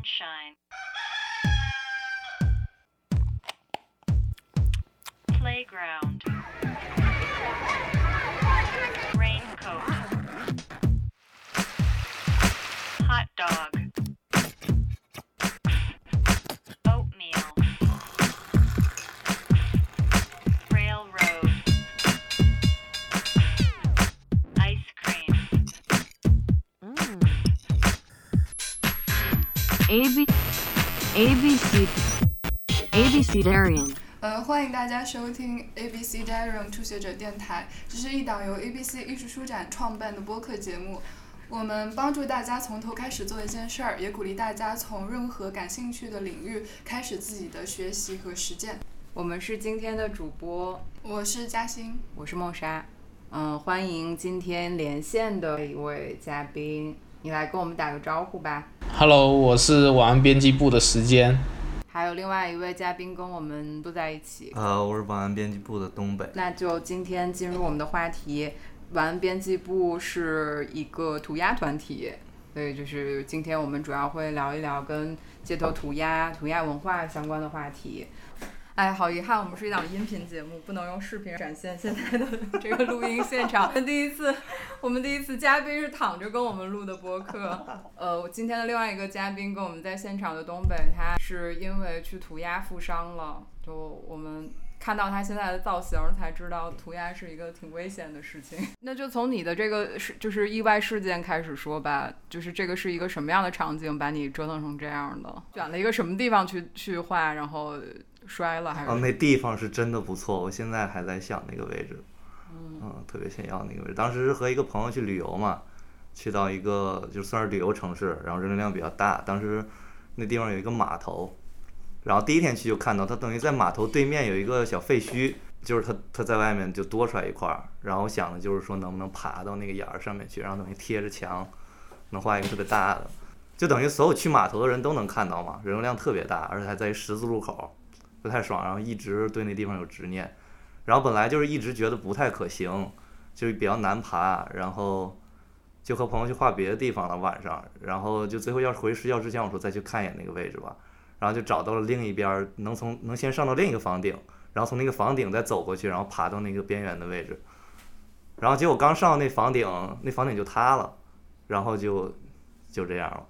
Sunshine. Playground. Raincoat. Hot dog. A B A B C A B C Darian 呃，欢迎大家收听 ABC Diary 初学者电台，这是一档由 ABC 艺术书展创办的播客节目。我们帮助大家从头开始做一件事儿，也鼓励大家从任何感兴趣的领域开始自己的学习和实践。我们是今天的主播，我是嘉欣，我是梦莎。嗯，欢迎今天连线的一位嘉宾，你来跟我们打个招呼吧。Hello，我是晚安编辑部的时间。还有另外一位嘉宾跟我们坐在一起，呃，我是晚安编辑部的东北。那就今天进入我们的话题。晚安编辑部是一个涂鸦团体，所以就是今天我们主要会聊一聊跟街头涂鸦、涂鸦文化相关的话题。哎，好遗憾，我们是一档音频节目，不能用视频展现现在的 这个录音现场。第一次，我们第一次嘉宾是躺着跟我们录的播客。呃，今天的另外一个嘉宾跟我们在现场的东北，他是因为去涂鸦负伤了，就我们。看到他现在的造型，才知道涂鸦是一个挺危险的事情。那就从你的这个是就是意外事件开始说吧，就是这个是一个什么样的场景把你折腾成这样的？选了一个什么地方去去画，然后摔了还是？哦，那地方是真的不错，我现在还在想那个位置，嗯，特别想要那个位置。当时是和一个朋友去旅游嘛，去到一个就算是旅游城市，然后人流量比较大。当时那地方有一个码头。然后第一天去就看到，它等于在码头对面有一个小废墟，就是它它在外面就多出来一块儿。然后我想的就是说能不能爬到那个眼儿上面去，然后等于贴着墙，能画一个特别大的，就等于所有去码头的人都能看到嘛，人流量特别大，而且还在于十字路口，不太爽。然后一直对那地方有执念，然后本来就是一直觉得不太可行，就是比较难爬，然后就和朋友去画别的地方了晚上，然后就最后要回睡觉之前我说再去看一眼那个位置吧。然后就找到了另一边儿，能从能先上到另一个房顶，然后从那个房顶再走过去，然后爬到那个边缘的位置。然后结果刚上那房顶，那房顶就塌了，然后就就这样了。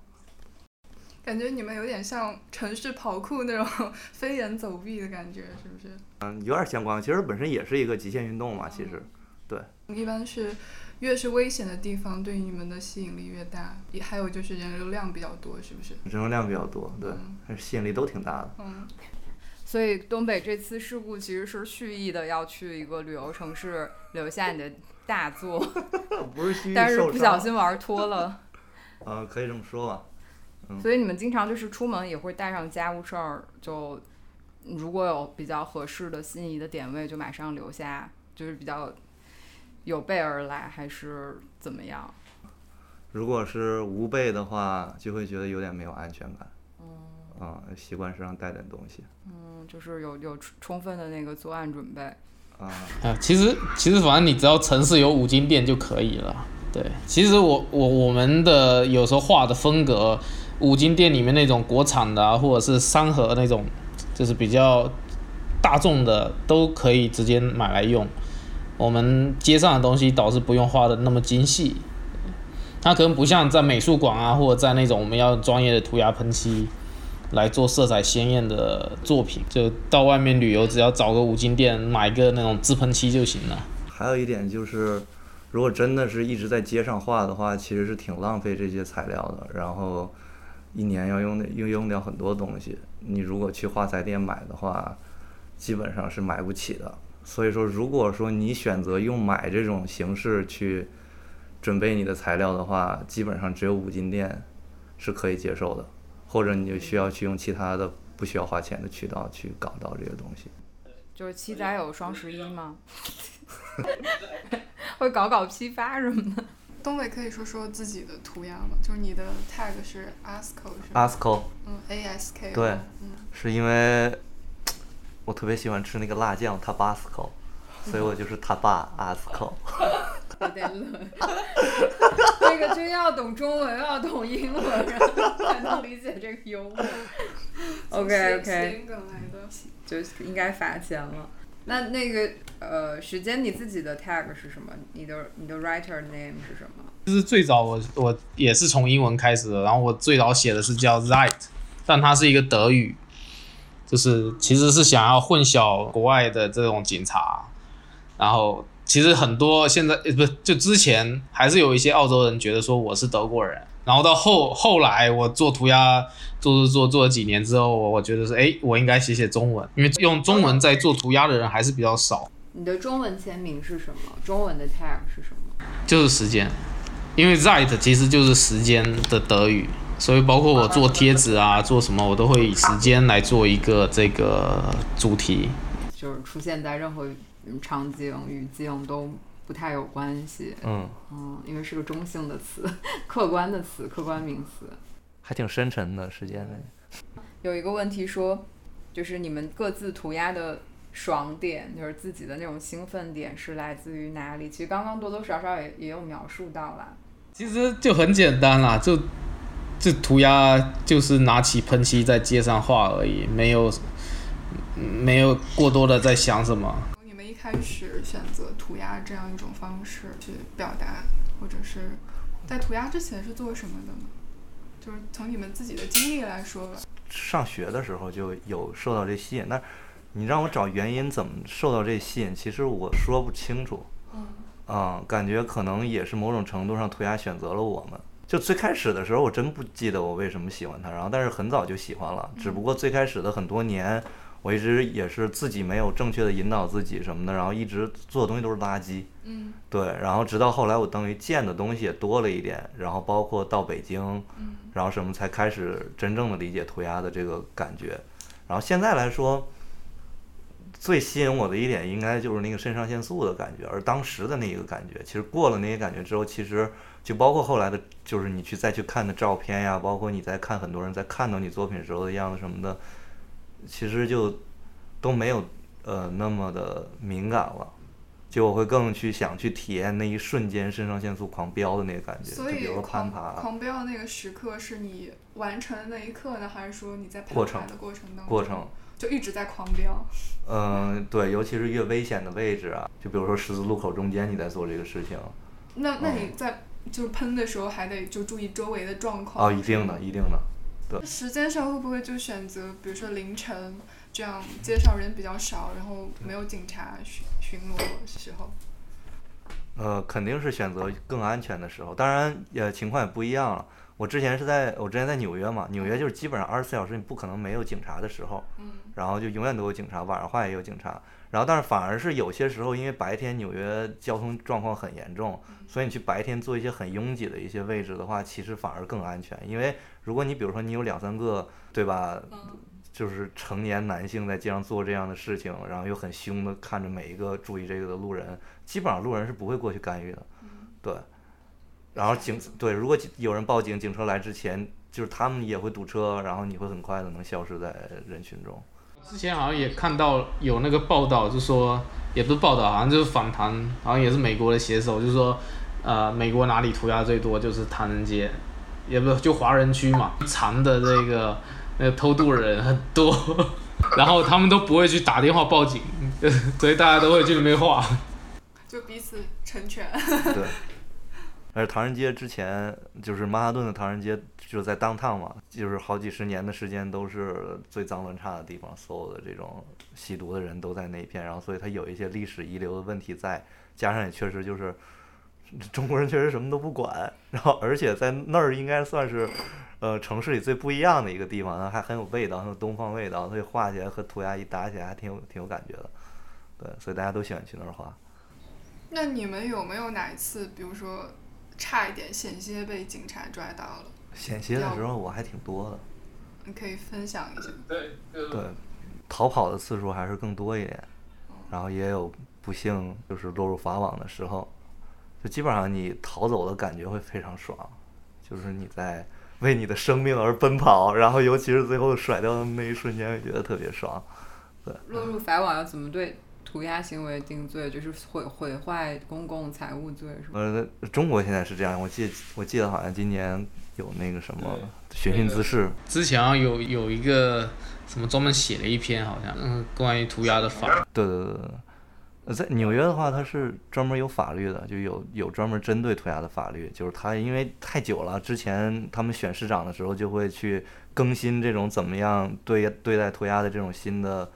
感觉你们有点像城市跑酷那种 飞檐走壁的感觉，是不是？嗯，有点相关。其实本身也是一个极限运动嘛，其实，对。一般是越是危险的地方，对你们的吸引力越大。也还有就是人流量比较多，是不是？人流量比较多，对，嗯、吸引力都挺大的。嗯。所以东北这次事故其实是蓄意的，要去一个旅游城市留下你的大作，不是蓄意但是不小心玩脱了。呃，可以这么说吧。嗯、所以你们经常就是出门也会带上家务事儿，就如果有比较合适的心仪的点位，就马上留下，就是比较。有备而来还是怎么样？如果是无备的话，就会觉得有点没有安全感。嗯。啊、嗯，习惯身上带点东西。嗯，就是有有充分的那个作案准备。啊。啊，其实其实反正你只要城市有五金店就可以了。对，其实我我我们的有时候画的风格，五金店里面那种国产的啊，或者是三河那种，就是比较大众的，都可以直接买来用。我们街上的东西倒是不用画的那么精细，它可能不像在美术馆啊，或者在那种我们要专业的涂鸦喷漆来做色彩鲜艳的作品，就到外面旅游只要找个五金店买个那种自喷漆就行了。还有一点就是，如果真的是一直在街上画的话，其实是挺浪费这些材料的，然后一年要用用用掉很多东西。你如果去画材店买的话，基本上是买不起的。所以说，如果说你选择用买这种形式去准备你的材料的话，基本上只有五金店是可以接受的，或者你就需要去用其他的不需要花钱的渠道去搞到这些东西。就是七仔有双十一吗？会搞搞批发什么的。东北可以说说自己的涂鸦吗？就是你的 tag 是 asko 是吗？asko。嗯，A S K。对，嗯，是因为我特别喜欢吃那个辣酱 Tabasco，所以我就是他爸 ASCO。有点冷。这个就要懂中文，又要懂英文，然后才能理解这个幽默。OK 谐 OK，谐音梗来的。就应该罚钱了。那那个呃，时间你自己的 tag 是什么？你的你的 writer name 是什么？就是最早我我也是从英文开始的，然后我最早写的是叫 Zeit，但它是一个德语，就是其实是想要混淆国外的这种警察，然后其实很多现在呃不就之前还是有一些澳洲人觉得说我是德国人，然后到后后来我做涂鸦做做做做了几年之后，我我觉得是哎我应该写写中文，因为用中文在做涂鸦的人还是比较少，你的中文签名是什么？中文的 tag 是什么？就是时间，因为 Zeit 其实就是时间的德语，所以包括我做贴纸啊，做什么我都会以时间来做一个这个主题。就是出现在任何嗯场景、语境都不太有关系。嗯，嗯，因为是个中性的词，客观的词，客观名词。还挺深沉的时间内。有一个问题说，就是你们各自涂鸦的爽点，就是自己的那种兴奋点是来自于哪里？其实刚刚多多少少也也有描述到了。其实就很简单啦，就就涂鸦就是拿起喷漆在街上画而已，没有没有过多的在想什么。开始选择涂鸦这样一种方式去表达，或者是在涂鸦之前是做什么的呢？就是从你们自己的经历来说吧。上学的时候就有受到这吸引，但你让我找原因怎么受到这吸引，其实我说不清楚。嗯嗯，感觉可能也是某种程度上涂鸦选择了我们。就最开始的时候，我真不记得我为什么喜欢它，然后但是很早就喜欢了，只不过最开始的很多年，我一直也是自己没有正确的引导自己什么的，然后一直做的东西都是垃圾。嗯对，然后直到后来我等于见的东西也多了一点，然后包括到北京，嗯然后什么才开始真正的理解涂鸦的这个感觉。然后现在来说，最吸引我的一点应该就是那个肾上腺素的感觉，而当时的那个感觉，其实过了那些感觉之后，其实就包括后来的，就是你去再去看的照片呀，包括你在看很多人在看到你作品时候的样子什么的，其实就都没有呃那么的敏感了。就我会更去想去体验那一瞬间肾上腺素狂飙的那个感觉，所以就比如说攀爬，狂飙的那个时刻是你完成的那一刻呢，还是说你在攀爬的过程当中过程，就一直在狂飙？嗯，对，尤其是越危险的位置啊，就比如说十字路口中间你在做这个事情，那那嗯你在就是喷的时候还得就注意周围的状况。哦，一定的，一定的。时间上会不会就选择，比如说凌晨这样街上人比较少，然后没有警察巡巡逻的时候？呃，肯定是选择更安全的时候，当然呃情况也不一样了。我之前是在我之前在纽约嘛，纽约就是基本上二十四小时你不可能没有警察的时候，嗯然后就永远都有警察，晚上话也有警察。然后但是反而是有些时候，因为白天纽约交通状况很严重，所以你去白天做一些很拥挤的一些位置的话，其实反而更安全。因为如果你比如说你有两三个，对吧？嗯就是成年男性在街上做这样的事情，然后又很凶的看着每一个注意这个的路人，基本上路人是不会过去干预的，对。然后警对，如果有人报警，警车来之前，就是他们也会堵车，然后你会很快的能消失在人群中。之前好像也看到有那个报道，就说也不是报道，好像就是访谈，好像也是美国的写手，就说呃，美国哪里涂鸦最多就是唐人街，也不是就华人区嘛，藏的这个那个偷渡人很多，然后他们都不会去打电话报警，所以大家都会去那边画。就彼此成全。对。而唐人街之前就是曼哈顿的唐人街，就是在 downtown 嘛，就是好几十年的时间都是最脏乱差的地方，所有的这种吸毒的人都在那一片，然后所以它有一些历史遗留的问题在，加上也确实就是中国人确实什么都不管，然后而且在那儿应该算是呃城市里最不一样的一个地方，还很有味道，很有东方味道，所以画起来和涂鸦一搭起来还挺有挺有感觉的，对，所以大家都喜欢去那儿画。那你们有没有哪一次，比如说差一点险些被警察抓到了？险些的时候我还挺多的。你可以分享一下。对，对，逃跑的次数还是更多一点，然后也有不幸就是落入法网的时候，就基本上你逃走的感觉会非常爽，就是你在为你的生命而奔跑，然后尤其是最后甩掉的那一瞬间，会觉得特别爽。对落入法网要怎么对涂鸦行为定罪，就是毁毁坏公共财物罪，是吧？呃，中国现在是这样，我记我记得好像今年有那个什么寻衅滋事，之前有有一个什么专门写了一篇，好像嗯关于涂鸦的法，对对对对。呃，在纽约的话，它是专门有法律的，就有有专门针对涂鸦的法律。就是它因为太久了，之前他们选市长的时候就会去更新这种怎么样对对待涂鸦的这种新的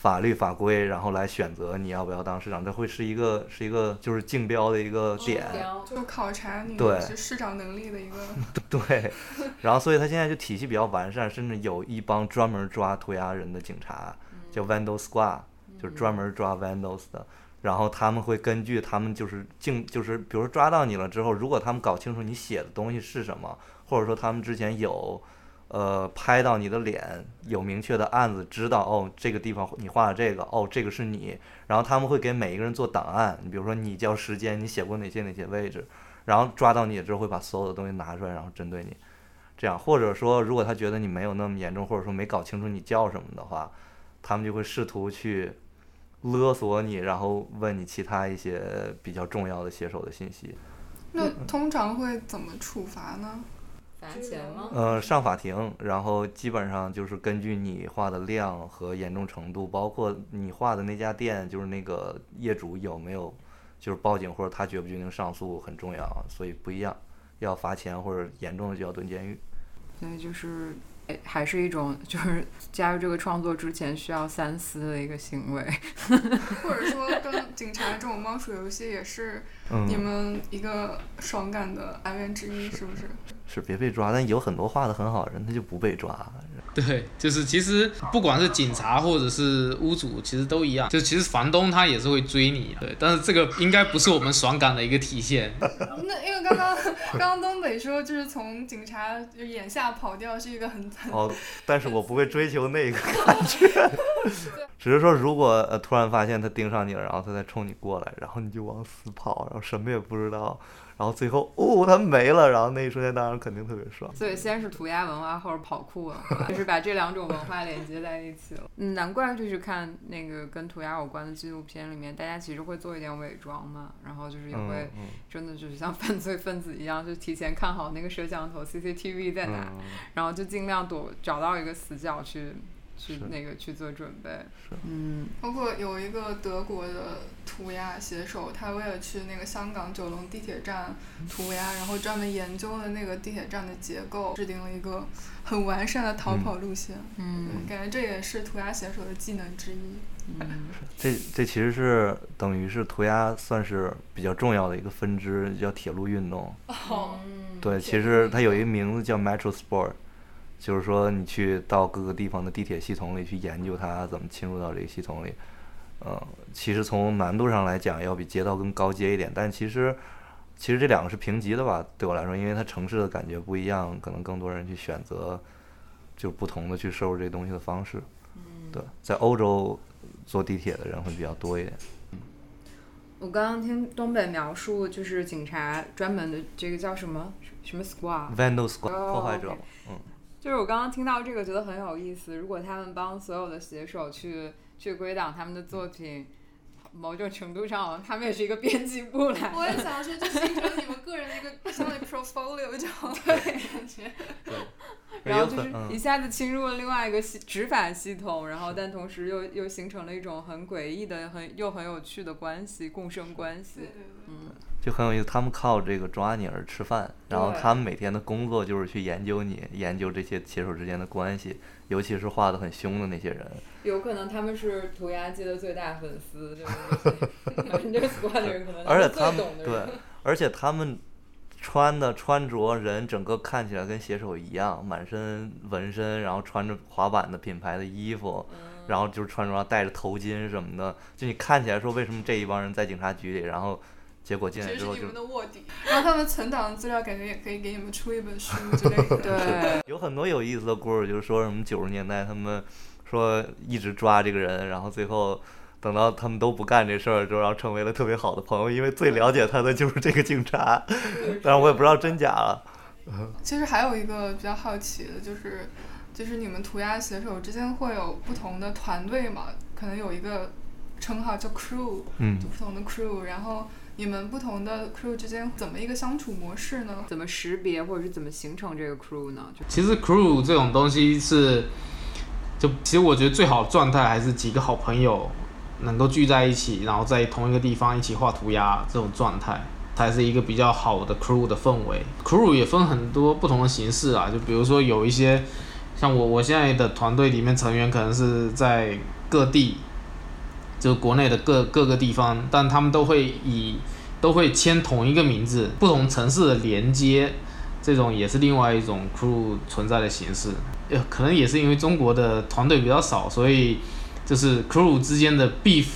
法律法规，然后来选择你要不要当市长。这会是一个是一个就是竞标的一个点。就考察你市长能力的一个。对，然后所以他现在就体系比较完善，甚至有一帮专门抓涂鸦人的警察，叫 Vandal Squad，就是专门抓 Vandals 的。然后他们会根据他们就是竞就是，比如说抓到你了之后，如果他们搞清楚你写的东西是什么，或者说他们之前有呃拍到你的脸，有明确的案子，知道哦这个地方你画了这个，哦这个是你，然后他们会给每一个人做档案，你比如说你叫时间，你写过哪些哪些位置，然后抓到你之后会把所有的东西拿出来，然后针对你，这样或者说如果他觉得你没有那么严重，或者说没搞清楚你叫什么的话，他们就会试图去勒索你，然后问你其他一些比较重要的写手的信息。那通常会怎么处罚呢？罚钱吗？呃，上法庭，然后基本上就是根据你画的量和严重程度，包括你画的那家店，就是那个业主有没有就是报警或者他决不决定上诉很重要，所以不一样，要罚钱或者严重的就要蹲监狱。所以，就是诶还是一种就是加入这个创作之前需要三思的一个行为。或者说跟警察这种猫鼠游戏也是你嗯，们一个爽感的来源之一，是不是？是别被抓，但有很多画的很好的人他就不被抓。对，就是其实不管是警察或者是屋主，其实都一样。就其实房东他也是会追你，对，但是这个应该不是我们爽感的一个体现。那因为刚刚刚刚东北说，就是从警察眼下跑掉是一个很很哦，但是我不会追求那个 感觉，只是说如果呃突然发现他盯上你了，然后他再冲你过来，然后你就往死跑，然后什么也不知道，然后最后哦他没了，然后那一瞬间当然肯定特别爽。所以先是涂鸦文化，后是跑酷文化，就是把这两种文化连接在一起了。嗯，难怪就是看那个跟涂鸦有关的纪录片里面，大家其实会做一点伪装嘛，然后就是也嗯会嗯真的就是像犯罪分子一样，就提前看好那个摄像头 CCTV 在哪，嗯，然后就尽量躲找到一个死角去去那个去做准备。是嗯，包括有一个德国的涂鸦写手，他为了去那个香港九龙地铁站涂鸦，然后专门研究了那个地铁站的结构，制定了一个很完善的逃跑路线。嗯对感觉这也是涂鸦写手的技能之一。嗯这这其实是等于是涂鸦算是比较重要的一个分支，叫铁路运动。哦，对，其实它有一个名字叫 Metro Sport，就是说你去到各个地方的地铁系统里去研究它怎么侵入到这个系统里。嗯，其实从难度上来讲，要比街道更高阶一点，但其实其实这两个是平级的吧，对我来说，因为它城市的感觉不一样，可能更多人去选择就不同的去摄入这东西的方式。对，在欧洲坐地铁的人会比较多一点。我刚刚听东北描述，就是警察专门的这个叫什么什么 squad，Vandal Squad 哦破坏者嗯，就是我刚刚听到这个觉得很有意思。如果他们帮所有的写手去去归档他们的作品，某种程度上，他们也是一个编辑部来 我。也想说，就形成你们个人的一个相当于 portfolio 这种的感觉。然后就是一下子侵入了另外一个系执法系统，然后但同时又又形成了一种很诡异的、很又很有趣的关系，共生关系对。对对。嗯，就很有意思，他们靠这个抓你而吃饭，然后他们每天的工作就是去研究你，研究这些写手之间的关系，尤其是画的很凶的那些人。有可能他们是涂鸦界的最大粉丝，就是那些这个 squad 的人可能而且最他们对而且他们穿的穿着人整个看起来跟写手一样，满身纹身，然后穿着滑板的品牌的衣服，然后就是穿着戴着头巾什么的，就你看起来说为什么这一帮人在警察局里，然后结果进来之后就其实是你们的卧底，然后他们存档的资料，感觉也可以给你们出一本书之类的。对，有很多有意思的故事，就是说什么九十年代他们说一直抓这个人，然后最后等到他们都不干这事儿之后，然后成为了特别好的朋友，因为最了解他的就是这个警察，但是我也不知道真假了。其实还有一个比较好奇的，就是就是你们涂鸦写手之间会有不同的团队嘛？可能有一个称号叫 crew，嗯就不同的 crew，然后你们不同的 crew 之间怎么一个相处模式呢？怎么识别或者是怎么形成这个 crew 呢？就其实 crew 这种东西是，就其实我觉得最好的状态还是几个好朋友能够聚在一起，然后在同一个地方一起画涂鸦这种状态，才是一个比较好的 crew 的氛围。crew 也分很多不同的形式啊，就比如说有一些像我我现在的团队里面成员可能是在各地，就国内的各各个地方，但他们都会以都会签同一个名字，不同城市的连接。这种也是另外一种 crew 存在的形式。呃，可能也是因为中国的团队比较少，所以就是 crew 之间的 beef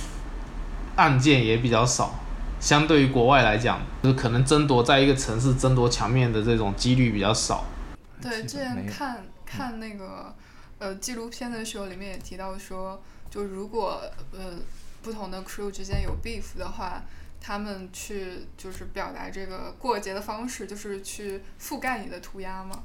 案件也比较少。相对于国外来讲，就是可能争夺在一个城市争夺墙面的这种几率比较少。对，之前看看那个呃纪录片的时候，里面也提到说，就如果呃不同的 crew 之间有 beef 的话，他们去就是表达这个过节的方式，就是去覆盖你的涂鸦嘛，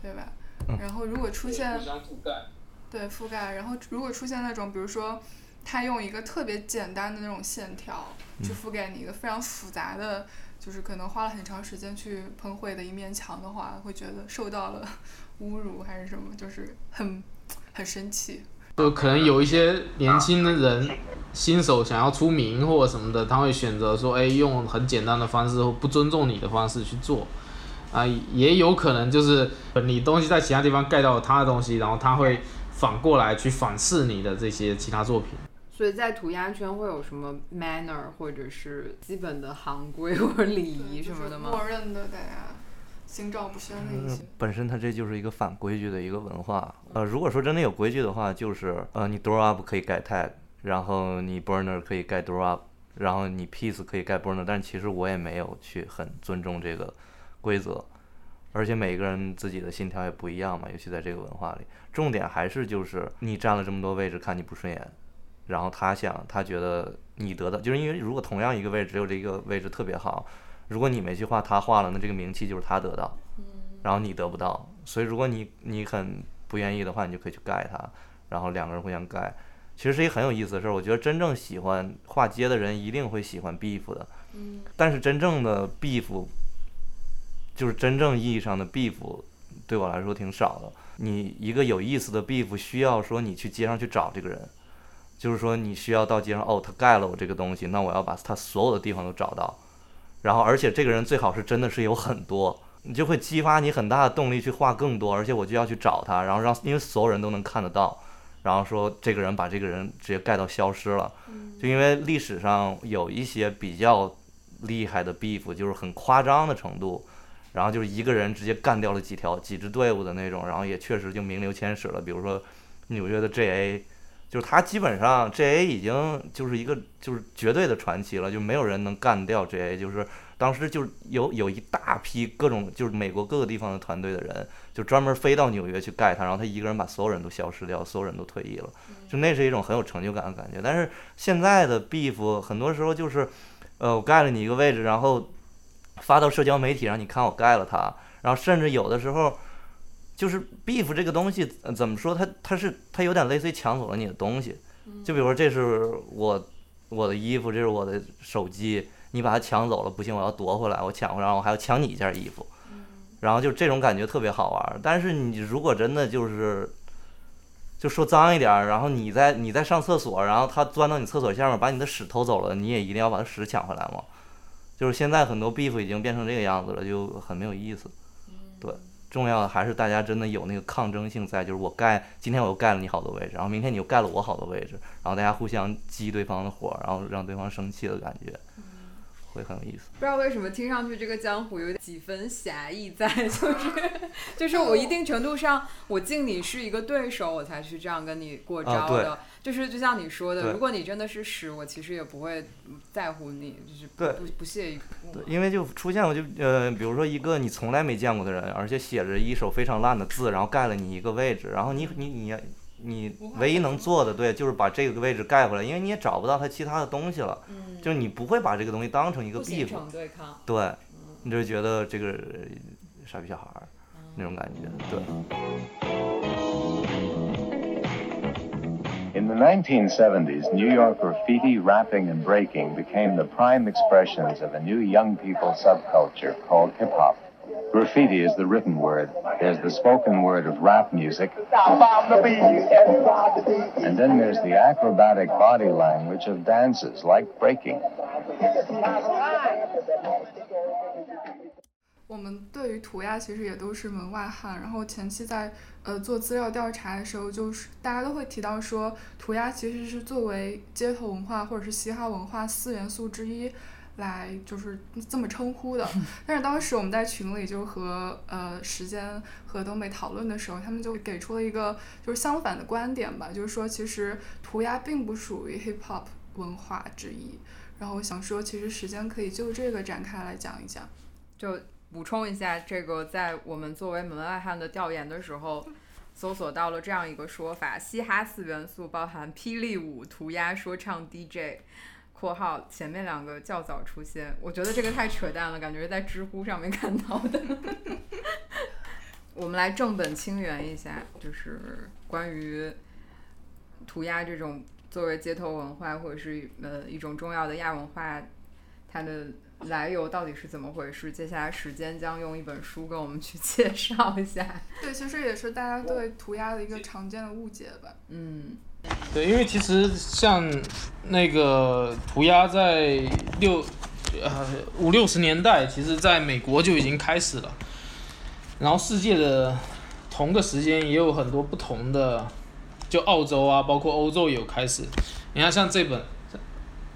对吧？嗯然后如果出现覆盖。对覆盖，然后如果出现那种比如说他用一个特别简单的那种线条去覆盖你一个非常复杂的。就是可能花了很长时间去喷绘的一面墙的话，会觉得受到了 侮辱还是什么，就是很很生气。就可能有一些年轻的人新手想要出名或者什么的，他会选择说，哎，用很简单的方式或不尊重你的方式去做。啊，也有可能就是你东西在其他地方盖到了他的东西，然后他会反过来去反噬你的这些其他作品。所以在涂鸦圈会有什么 manner 或者是基本的行规或者礼仪什么的吗？默认的大家心照不宣的一嗯些。，本身它这就是一个反规矩的一个文化。呃，如果说真的有规矩的话，就是呃，你 door up 可以盖 tag，然后你 burner 可以盖 door up，然后你 piece 可以盖 burner，但其实我也没有去很尊重这个规则，而且每个人自己的信条也不一样嘛，尤其在这个文化里，重点还是就是你占了这么多位置，看你不顺眼，然后他想他觉得你得到，就是因为如果同样一个位置只有这个位置特别好，如果你没去画，他画了，那这个名气就是他得到。然后你得不到，所以如果你你很不愿意的话，你就可以去盖他，然后两个人互相盖，其实是一个很有意思的事儿。我觉得真正喜欢画街的人一定会喜欢 beef 的，但是真正的 beef 就是真正意义上的 beef，对我来说挺少的。你一个有意思的 beef 需要说你去街上去找这个人，就是说你需要到街上哦，他盖了我这个东西，那我要把他所有的地方都找到，然后而且这个人最好是真的是有很多。你就会激发你很大的动力去画更多，而且我就要去找他，然后让因为所有人都能看得到，然后说这个人把这个人直接盖到消失了，就因为历史上有一些比较厉害的 beef，就是很夸张的程度，然后就是一个人直接干掉了几条几支队伍的那种，然后也确实就名留千史了，比如说纽约的 J.A。就是他基本上 J.A. 已经就是一个就是绝对的传奇了，就没有人能干掉 J.A. 就是当时就有有一大批各种就是美国各个地方的团队的人，就专门飞到纽约去盖他，然后他一个人把所有人都消失掉，所有人都退役了，就那是一种很有成就感的感觉。但是现在的 beef 很多时候就是，呃，我盖了你一个位置，然后发到社交媒体让你看我盖了他，然后甚至有的时候。就是 beef 这个东西、呃怎么说？它它是它有点类似于抢走了你的东西。就比如说，这是我我的衣服，这是我的手机，你把它抢走了，不行，我要夺回来，我抢回来，我还要抢你一件衣服。然后就这种感觉特别好玩儿。但是你如果真的就是，就说脏一点儿，然后你在你在上厕所，然后他钻到你厕所下面把你的屎偷走了，你也一定要把他屎抢回来吗？就是现在很多 beef 已经变成这个样子了，就很没有意思。对。重要的还是大家真的有那个抗争性在，就是我盖今天我又盖了你好多位置，然后明天你又盖了我好多位置，然后大家互相激对方的火，然后让对方生气的感觉，会很有意思。不知道为什么听上去这个江湖有点几分侠义在，就是就是我一定程度上我敬你是一个对手，我才去这样跟你过招的。就是就像你说的，如果你真的是屎，我其实也不会在乎你，就是不对不不屑一顾嘛。因为就出现过就呃，比如说一个你从来没见过的人，而且写着一手非常烂的字，然后盖了你一个位置，然后你你你你唯一能做的对，就是把这个位置盖回来，因为你也找不到他其他的东西了，嗯，就是你不会把这个东西当成一个不 beef，形成对抗。对，你就觉得这个呃傻逼小孩儿那种感觉，对。In the the 1970s, New York graffiti, rapping, and breaking became the prime expressions of a new young people subculture called hip hop. Graffiti is the written word. There's the spoken word of rap music. And then there's the acrobatic body language of dances like breaking. 我们对于涂鸦其实也都是门外汉，然后前期在呃做资料调查的时候，就是大家都会提到说，涂鸦其实是作为街头文化或者是嘻哈文化四元素之一来就是这么称呼的。但是当时我们在群里就和呃时间和东北讨论的时候，他们就给出了一个就是相反的观点吧，就是说其实涂鸦并不属于 hip hop 文化之一。然后我想说，其实时间可以就这个展开来讲一讲。就补充一下，这个在我们作为门外汉的调研的时候，搜索到了这样一个说法：嘻哈四元素包含霹雳舞、涂鸦、说唱、DJ。（括号前面两个较早出现）我觉得这个太扯淡了，感觉是在知乎上面看到的。我们来正本清源一下，就是关于涂鸦这种作为街头文化或者是呃一种重要的亚文化，它的来由到底是怎么回事？接下来时间将用一本书跟我们去介绍一下。对，其实也是大家对涂鸦的一个常见的误解吧。嗯，对，因为其实像那个涂鸦在六呃五六十年代，其实在美国就已经开始了，然后世界的同个时间也有很多不同的，就澳洲啊，包括欧洲也有开始。你看像这本，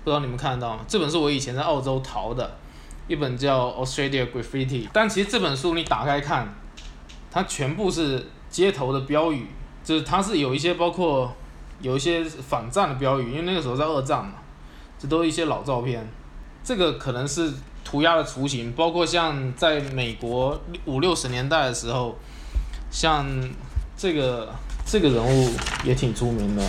不知道你们看得到吗？这本是我以前在澳洲淘的，一本叫《Australia Graffiti》，但其实这本书你打开看，它全部是街头的标语，就是它是有一些包括有一些反战的标语，因为那个时候在二战嘛，这都是一些老照片。这个可能是涂鸦的雏形，包括像在美国五六十年代的时候，像这个这个人物也挺出名的，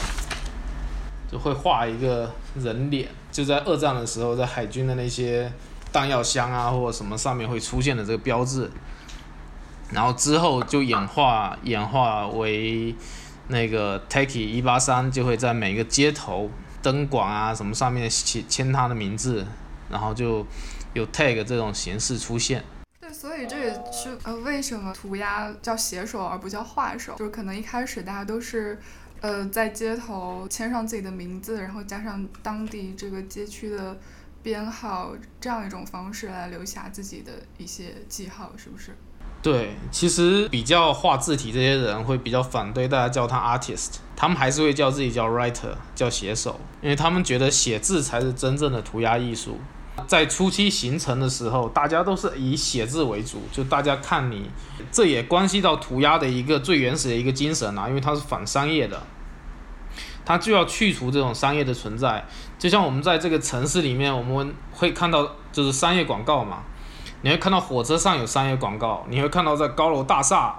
就会画一个人脸，就在二战的时候，在海军的那些弹药箱啊或者什么上面会出现的这个标志，然后之后就演化演化为那个 Taki 一八三就会在每个街头灯管啊什么上面签签他的名字，然后就有 tag 这种形式出现。对，所以这也是呃为什么涂鸦叫写手而不叫画手，就是可能一开始大家都是。呃，在街头签上自己的名字，然后加上当地这个街区的编号，这样一种方式来留下自己的一些记号，是不是？对，其实比较画字体这些人会比较反对大家叫他 artist，他们还是会叫自己叫 writer，叫写手，因为他们觉得写字才是真正的涂鸦艺术。在初期形成的时候，大家都是以写字为主，就大家看你，这也关系到涂鸦的一个最原始的一个精神啊，因为它是反商业的，它就要去除这种商业的存在。就像我们在这个城市里面，我们会看到就是商业广告嘛，你会看到火车上有商业广告，你会看到在高楼大厦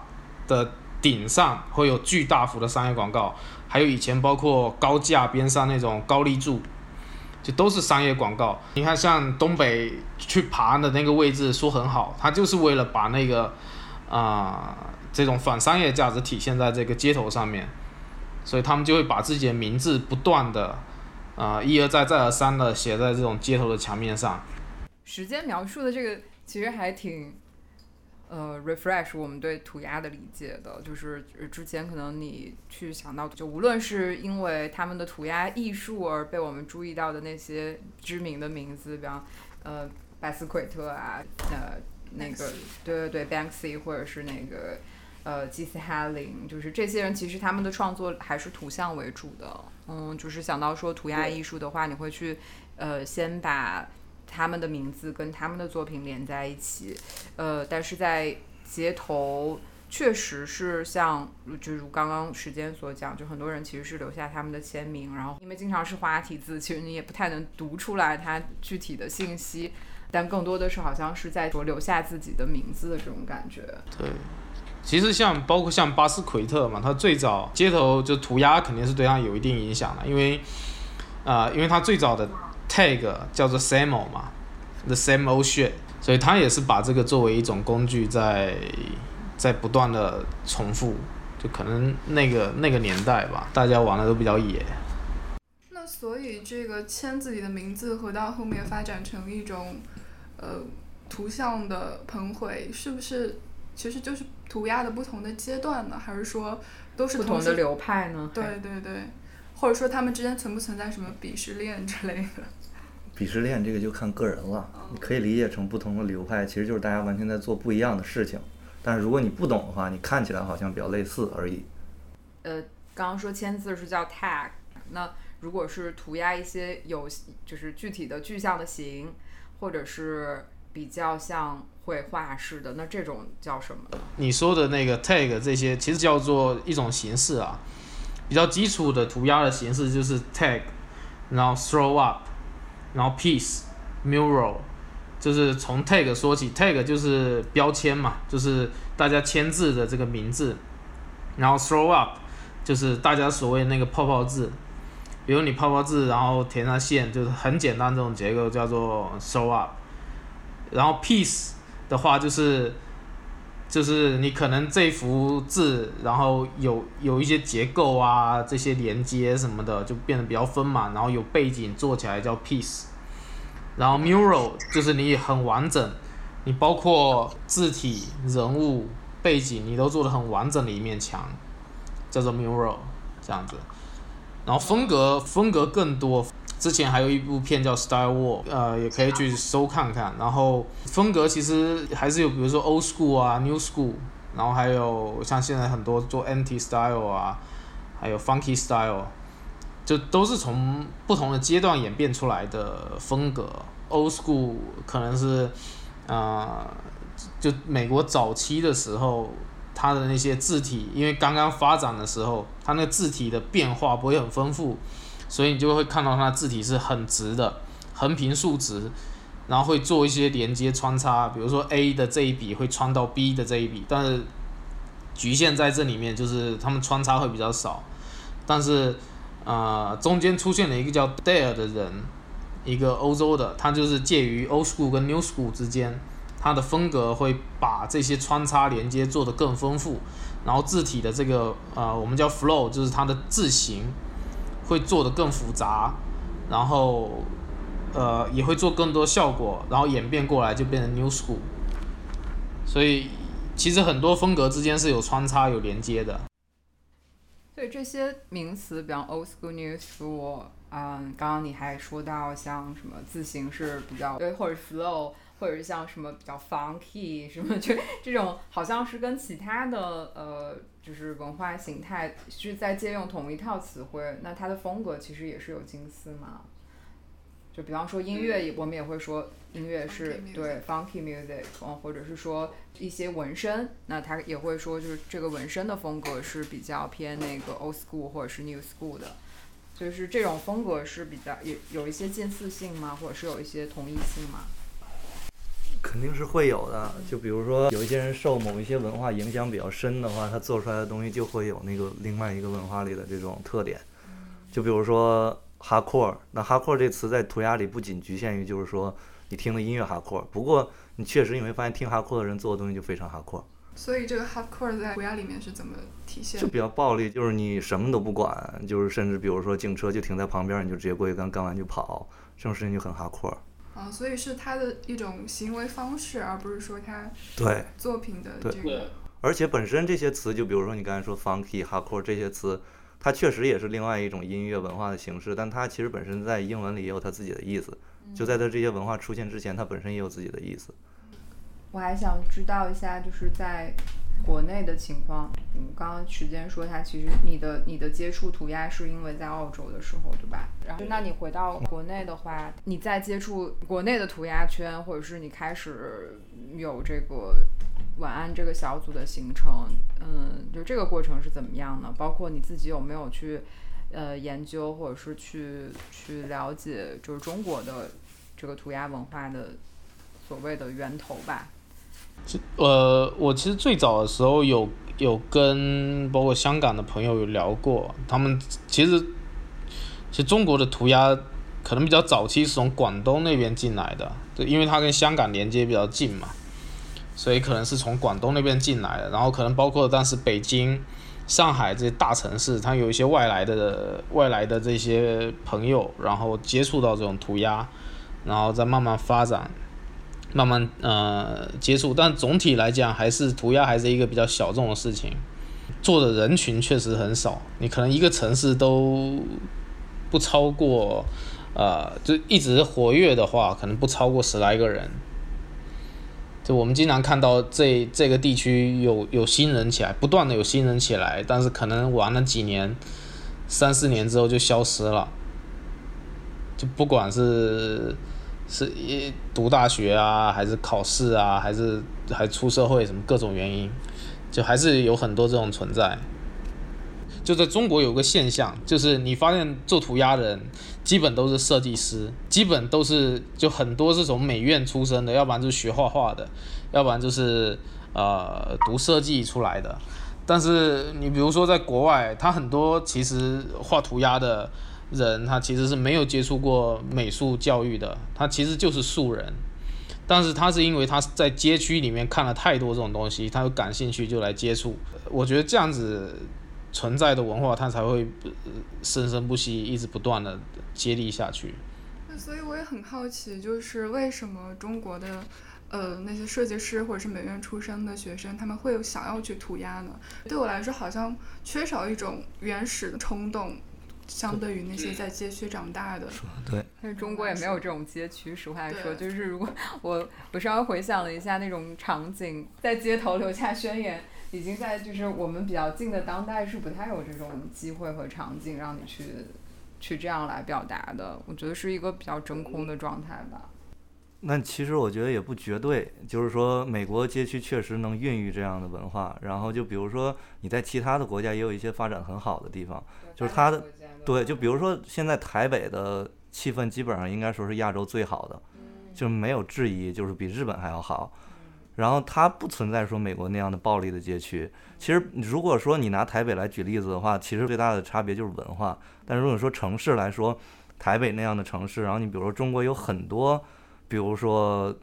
的顶上会有巨大幅的商业广告，还有以前包括高架边上那种高立柱。就都是商业广告。你看，像东北去爬的那个位置，说很好，他就是为了把那个啊、这种反商业价值体现在这个街头上面，所以他们就会把自己的名字不断的啊、一而再再而三的写在这种街头的墙面上。时间描述的这个其实还挺，呃，refresh 我们对涂鸦的理解的，就是呃之前可能你去想到，就无论是因为他们的涂鸦艺术而被我们注意到的那些知名的名字，比方呃巴斯奎特啊，呃那个对对对 Banksy 或者是那个呃基斯哈林，就是这些人其实他们的创作还是图像为主的，嗯，就是想到说涂鸦艺术的话，你会去呃先把他们的名字跟他们的作品连在一起，呃，但是在街头确实是像，就如刚刚时间所讲，就很多人其实是留下他们的签名，然后因为经常是花体字，其实你也不太能读出来它具体的信息，但更多的是好像是在说留下自己的名字的这种感觉。对，其实像包括像巴斯奎特嘛，他最早街头就涂鸦肯定是对他有一定影响的，因为啊、因为他最早的 tag 叫做 same old 嘛，the same old shit，所以他也是把这个作为一种工具在在不断的重复，就可能那个那个年代吧，大家玩的都比较野。那所以这个签字里的名字和到后面发展成一种呃图像的喷绘，是不是其实就是涂鸦的不同的阶段呢？还是说都是同不同的流派呢？对对对，或者说他们之间存不存在什么鄙视链之类的？鄙视链这个就看个人了，你可以理解成不同的流派，其实就是大家完全在做不一样的事情。但是如果你不懂的话，你看起来好像比较类似而已。呃，刚刚说签字是叫 tag，那如果是涂鸦一些有就是具体的具象的形，或者是比较像绘画式的，那这种叫什么呢？你说的那个 tag 这些，其实叫做一种形式啊，比较基础的涂鸦的形式就是 tag，然后 throw up，然后 piece mural，就是从 tag 说起，tag 就是标签嘛，就是大家签字的这个名字，然后 throw up 就是大家所谓那个泡泡字，比如你泡泡字，然后填上线，就是很简单这种结构叫做 throw up，然后 piece 的话就是就是你可能这幅字，然后有有一些结构啊，这些连接什么的，就变得比较丰满，然后有背景做起来叫 piece，然后 mural 就是你很完整，你包括字体、人物、背景，你都做的很完整的一面墙，叫做 mural 这样子，然后风格风格更多，之前还有一部片叫《Style War》，呃，也可以去搜看看。然后风格其实还是有，比如说 Old School 啊、New School，然后还有像现在很多做 Anti Style 啊，还有 Funky Style，就都是从不同的阶段演变出来的风格。Old School 可能是，呃，就美国早期的时候，它的那些字体，因为刚刚发展的时候，它那个字体的变化不会很丰富。所以你就会看到它的字体是很直的，横平竖直，然后会做一些连接穿插，比如说 A 的这一笔会穿到 B 的这一笔，但是局限在这里面就是他们穿插会比较少，但是呃中间出现了一个叫 Dare 的人，一个欧洲的，他就是介于 Old School 跟 New School 之间，他的风格会把这些穿插连接做得更丰富，然后字体的这个呃我们叫 flow 就是它的字形。会做得更复杂，然后呃也会做更多效果，然后演变过来就变成 New School。所以其实很多风格之间是有穿插、有连接的。对这些名词，比方 Old School、New School，嗯，刚刚你还说到像什么字形是比较对，或者 flow，或者是像什么比较 funky 什么，就这种好像是跟其他的呃。就是文化形态是在借用同一套词汇，那它的风格其实也是有金丝嘛。就比方说音乐，我们也会说音乐是对 funky music，嗯，或者是说一些纹身，那他也会说就是这个纹身的风格是比较偏那个 old school 或者是 new school 的，就是这种风格是比较有有一些近似性吗？或者是有一些同一性吗？肯定是会有的，就比如说有一些人受某一些文化影响比较深的话，他做出来的东西就会有那个另外一个文化里的这种特点。就比如说 hardcore，那 hardcore 这词在涂鸦里不仅局限于就是说你听的音乐 hardcore，不过你确实你会发现听 hardcore 的人做的东西就非常 hardcore。所以这个 hardcore 在涂鸦里面是怎么体现？就比较暴力，就是你什么都不管，就是甚至比如说警车就停在旁边，你就直接过去干，干完就跑，这种事情就很 hardcore。啊，所以是他的一种行为方式，而不是说他对作品的这个。而且本身这些词，就比如说你刚才说 funky、hardcore 这些词，它确实也是另外一种音乐文化的形式，但它其实本身在英文里也有它自己的意思。就在它这些文化出现之前，它本身也有自己的意思。我还想知道一下，就是在。国内的情况，嗯，刚刚时间说他其实你的你的接触涂鸦是因为在澳洲的时候，对吧？然后那你回到国内的话，你在接触国内的涂鸦圈，或者是你开始有这个晚安这个小组的形成，嗯，就这个过程是怎么样呢？包括你自己有没有去呃研究，或者是去去了解，就是中国的这个涂鸦文化的所谓的源头吧？呃，我其实最早的时候有有跟包括香港的朋友有聊过，他们其实其实中国的涂鸦可能比较早期是从广东那边进来的，对，因为它跟香港连接比较近嘛，所以可能是从广东那边进来的，然后可能包括当时北京上海这些大城市，它有一些外来的外来的这些朋友，然后接触到这种涂鸦，然后再慢慢发展，慢慢呃接触。但总体来讲，还是涂鸦还是一个比较小众的事情，做的人群确实很少。你可能一个城市都不超过，呃，就一直活跃的话，可能不超过十来个人。就我们经常看到这这个地区有有新人起来，不断的有新人起来，但是可能玩了几年，三四年之后就消失了。就不管是是一读大学啊，还是考试啊，还是还出社会什么各种原因，就还是有很多这种存在。就在中国有个现象，就是你发现做涂鸦的人基本都是设计师，基本都是就很多是从美院出身的，要不然就是学画画的，要不然就是呃读设计出来的。但是你比如说在国外，他很多其实画涂鸦的人，他其实是没有接触过美术教育的，他其实就是素人。但是他是因为他在街区里面看了太多这种东西，他有感兴趣就来接触。我觉得这样子。存在的文化，它才会生生不息，一直不断的接力下去。那所以我也很好奇，就是为什么中国的呃那些设计师或者是美院出身的学生，他们会想要去涂鸦呢？对我来说，好像缺少一种原始的冲动，相对于那些在街区长大的。对。但是中国也没有这种街区，实话来说，就是如果我我稍微回想了一下那种场景，在街头留下宣言。已经在就是我们比较近的当代是不太有这种机会和场景让你去去这样来表达的，我觉得是一个比较真空的状态吧。那其实我觉得也不绝对，就是说美国街区确实能孕育这样的文化，然后就比如说你在其他的国家也有一些发展很好的地方，就是它的对，就比如说现在台北的气氛基本上应该说是亚洲最好的，就是没有质疑，就是比日本还要好。然后它不存在说美国那样的暴力的街区。其实如果说你拿台北来举例子的话，其实最大的差别就是文化。但如果说城市来说，台北那样的城市，然后你比如说中国有很多，比如说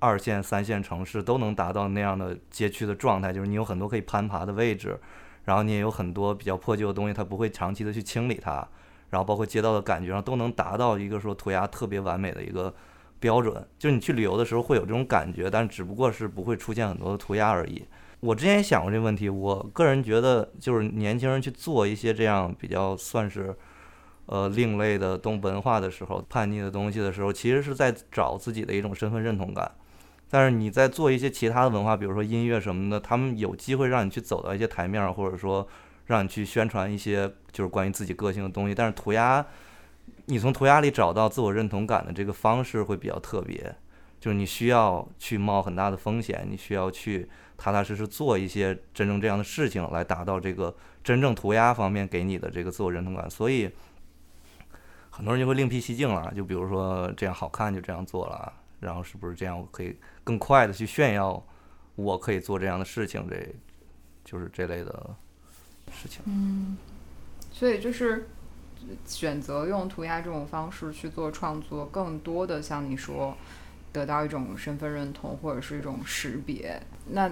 二线、三线城市都能达到那样的街区的状态，就是你有很多可以攀爬的位置，然后你也有很多比较破旧的东西，它不会长期的去清理它，然后包括街道的感觉上都能达到一个说涂鸦特别完美的一个。标准就是你去旅游的时候会有这种感觉，但只不过是不会出现很多的涂鸦而已。我之前也想过这个问题，我个人觉得就是年轻人去做一些这样比较算是呃另类的东文化的时候，叛逆的东西的时候，其实是在找自己的一种身份认同感。但是你在做一些其他的文化，比如说音乐什么的，他们有机会让你去走到一些台面，或者说让你去宣传一些就是关于自己个性的东西。但是涂鸦。你从涂鸦里找到自我认同感的这个方式会比较特别，就是你需要去冒很大的风险，你需要去踏踏实实做一些真正这样的事情来达到这个真正涂鸦方面给你的这个自我认同感。所以很多人就会另辟蹊径了，就比如说这样好看就这样做了，然后是不是这样我可以更快的去炫耀我可以做这样的事情？这就是这类的事情。嗯，所以就是。选择用涂鸦这种方式去做创作，更多的像你说，得到一种身份认同或者是一种识别。那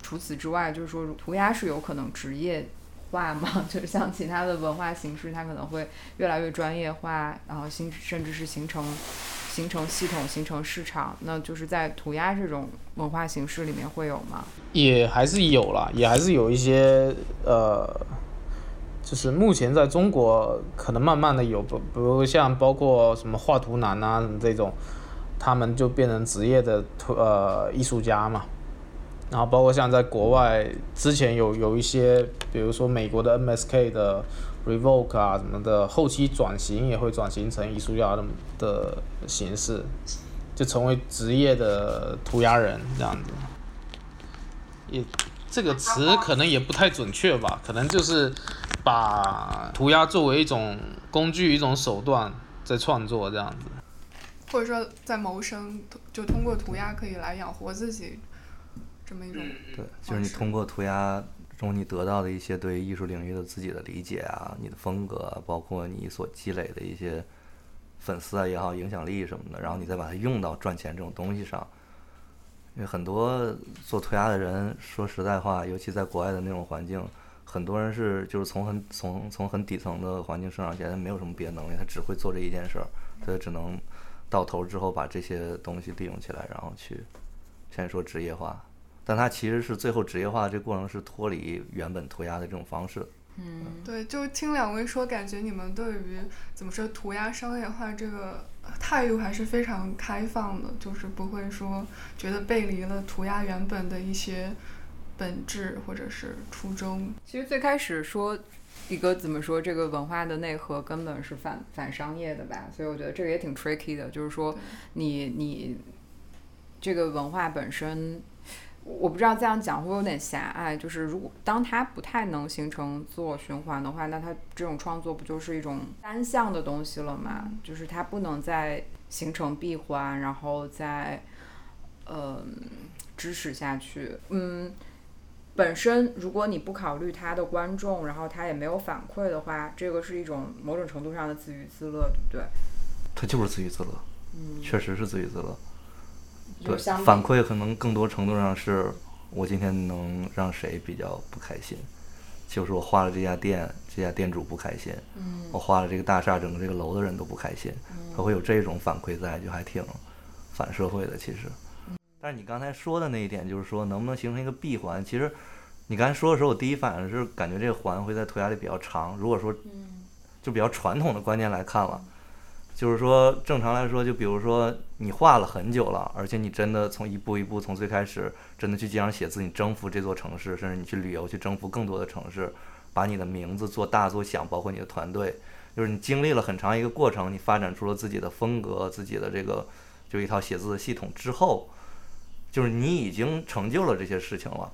除此之外，就是说涂鸦是有可能职业化吗？就是像其他的文化形式，它可能会越来越专业化，然后形甚至是形成形成系统、形成市场。那就是在涂鸦这种文化形式里面会有吗？也还是有啦，也还是有一些呃。就是目前在中国，可能慢慢的有不，比如像包括什么画图男啊这种，他们就变成职业的图呃艺术家嘛。然后包括像在国外，之前有有一些，比如说美国的 MSK 的 Revoke 啊什么的，后期转型也会转型成艺术家的的形式，就成为职业的涂鸦人这样子。也这个词可能也不太准确吧，可能就是。把涂鸦作为一种工具、一种手段在创作这样子，或者说在谋生，就通过涂鸦可以来养活自己，这么一种。对，就是你通过涂鸦中你得到的一些对艺术领域的自己的理解啊，你的风格，包括你所积累的一些粉丝啊也好、影响力什么的，然后你再把它用到赚钱这种东西上。因为很多做涂鸦的人，说实在话，尤其在国外的那种环境。很多人是就是从很从从很底层的环境生长起来，他没有什么别的能力，他只会做这一件事儿，他就只能到头之后把这些东西利用起来，然后去先说职业化，但它其实是最后职业化的这个过程是脱离原本涂鸦的这种方式。嗯对，就听两位说，感觉你们对于怎么说涂鸦商业化这个态度还是非常开放的，就是不会说觉得背离了涂鸦原本的一些本质或者是初衷。其实最开始说一个怎么说，这个文化的内核根本是反反商业的吧，所以我觉得这个也挺 tricky 的，就是说你你这个文化本身。我不知道这样讲会不会有点狭隘，就是如果当它不太能形成自我循环的话，那它这种创作不就是一种单向的东西了吗？就是它不能再形成闭环，然后再呃支持下去。嗯，本身如果你不考虑他的观众，然后他也没有反馈的话，这个是一种某种程度上的自娱自乐，对不对？他就是自娱自乐，嗯，确实是自娱自乐。对反馈可能更多程度上是我今天能让谁比较不开心，就是我画了这家店，这家店主不开心，嗯我画了这个大厦，整个这个楼的人都不开心，他会有这种反馈在，就还挺反社会的其实。但是你刚才说的那一点，就是说能不能形成一个闭环，其实你刚才说的时候，我第一反应是感觉这个环会在涂鸦里比较长。如果说就比较传统的观念来看了，就是说正常来说，就比如说你画了很久了，而且你真的从一步一步从最开始真的去街上写字，你征服这座城市，甚至你去旅游去征服更多的城市，把你的名字做大做响，包括你的团队，就是你经历了很长一个过程，你发展出了自己的风格，自己的这个就一套写字的系统之后，就是你已经成就了这些事情了。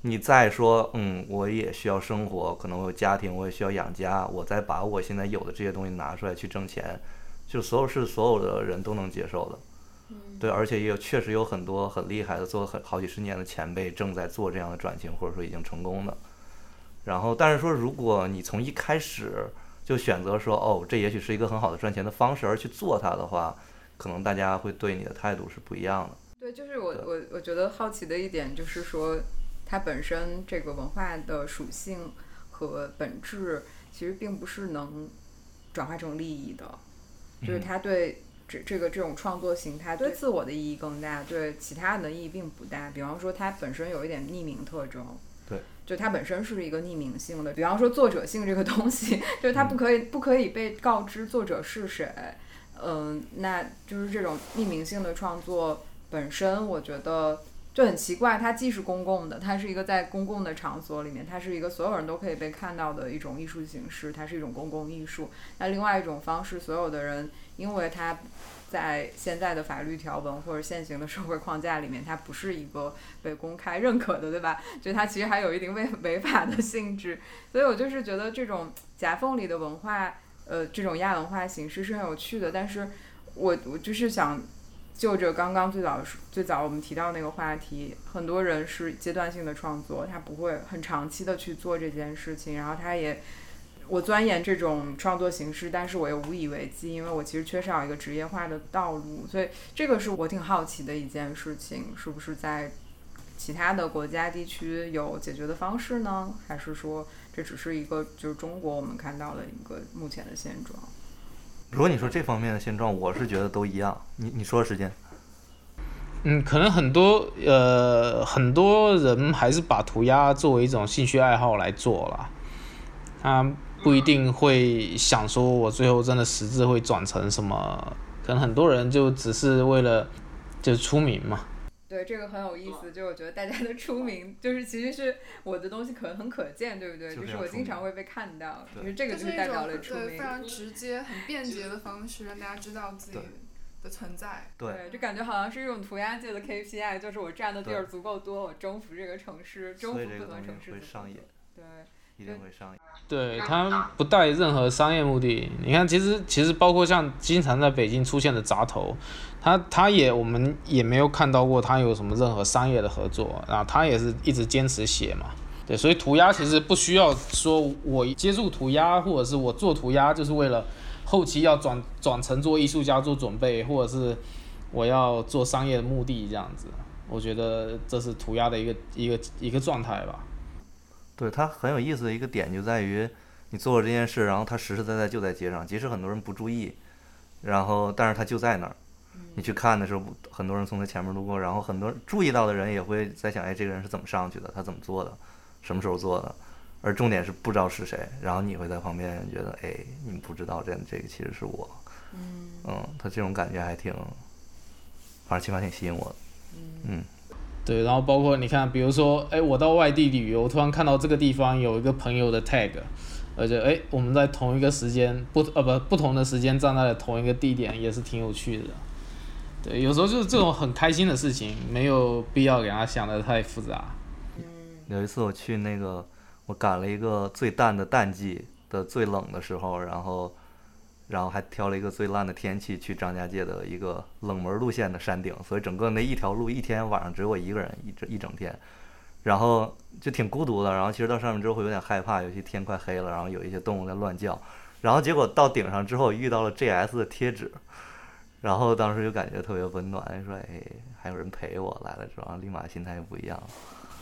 你再说，嗯，我也需要生活，可能我有家庭，我也需要养家，我再把我现在有的这些东西拿出来去挣钱，就所有是所有的人都能接受的。对，而且也有确实有很多很厉害的，做了很好几十年的前辈正在做这样的转型，或者说已经成功的。然后，但是说如果你从一开始就选择说，哦，这也许是一个很好的赚钱的方式而去做它的话，可能大家会对你的态度是不一样的。对，就是我我我觉得好奇的一点就是说，它本身这个文化的属性和本质其实并不是能转化成利益的，就是嗯它对这这个这种创作形态对自我的意义更大，对其他人的意义并不大。比方说，它本身有一点匿名特征。对，就它本身是一个匿名性的，比方说作者性这个东西，就是它不可以、不可以被告知作者是谁，嗯，那就是这种匿名性的创作本身，我觉得就很奇怪。它既是公共的，它是一个在公共的场所里面，它是一个所有人都可以被看到的一种艺术形式，它是一种公共艺术。那另外一种方式，所有的人因为它在现在的法律条文或者现行的社会框架里面，它不是一个被公开认可的，对吧？就它其实还有一定违违法的性质。所以我就是觉得这种夹缝里的文化，呃，这种亚文化形式是很有趣的。但是我我就是想就着刚刚最早最早我们提到那个话题，很多人是阶段性的创作，他不会很长期的去做这件事情，然后他也。我钻研这种创作形式，但是我又无以为继，因为我其实缺少一个职业化的道路，所以这个是我挺好奇的一件事情，是不是在其他的国家地区有解决的方式呢？还是说这只是一个就是中国我们看到的一个目前的现状？如果你说这方面的现状，我是觉得都一样。你你说时间，嗯，可能很多呃很多人还是把涂鸦作为一种兴趣爱好来做了，他不一定会想说我最后真的实质会转成什么，可能很多人就只是为了就出名嘛。对，这个很有意思。就我觉得大家的出名，就是其实是我的东西可很可见，对不对？就是我经常会被看到，对就是这个就是代表了出名。对非常直接、很便捷的方式，让大家知道自己的存在。对对，就感觉好像是一种涂鸦界的 KPI，就是我占的地儿足够多，我征服这个城市，征服不同城市对，一定会上瘾。对，他不带任何商业目的。你看，其实其实包括像经常在北京出现的砸头，他他也我们也没有看到过他有什么任何商业的合作，然后他也是一直坚持写嘛。对，所以涂鸦其实不需要说我接触涂鸦，或者是我做涂鸦就是为了后期要转转成做艺术家做准备，或者是我要做商业的目的这样子。我觉得这是涂鸦的一个一个一个状态吧。对它很有意思的一个点就在于，你做了这件事，然后它实实在在就在街上，即使很多人不注意，然后但是它就在那儿。你去看的时候，很多人从他前面路过，然后很多注意到的人也会在想，哎，这个人是怎么上去的？他怎么做的？什么时候做的？而重点是不知道是谁，然后你会在旁边觉得，哎，你们不知道这这个其实是我。嗯，他这种感觉还挺，反正起码挺吸引我的。嗯，对，然后包括你看，比如说，哎，我到外地旅游，突然看到这个地方有一个朋友的 tag，而且哎，我们在同一个时间不呃不不同的时间站在了同一个地点，也是挺有趣的。对，有时候就是这种很开心的事情，没有必要给他想的太复杂。有一次我去那个，我赶了一个最淡的淡季的最冷的时候，然后，然后还挑了一个最烂的天气去张家界的一个冷门路线的山顶，所以整个那一条路一天晚上只有我一个人一整一整天，然后就挺孤独的。然后其实到上面之后会有点害怕，尤其天快黑了，然后有一些动物在乱叫。然后结果到顶上之后遇到了 GS 的贴纸，然后当时就感觉特别温暖，说哎还有人陪我来了之后，立马心态就不一样了。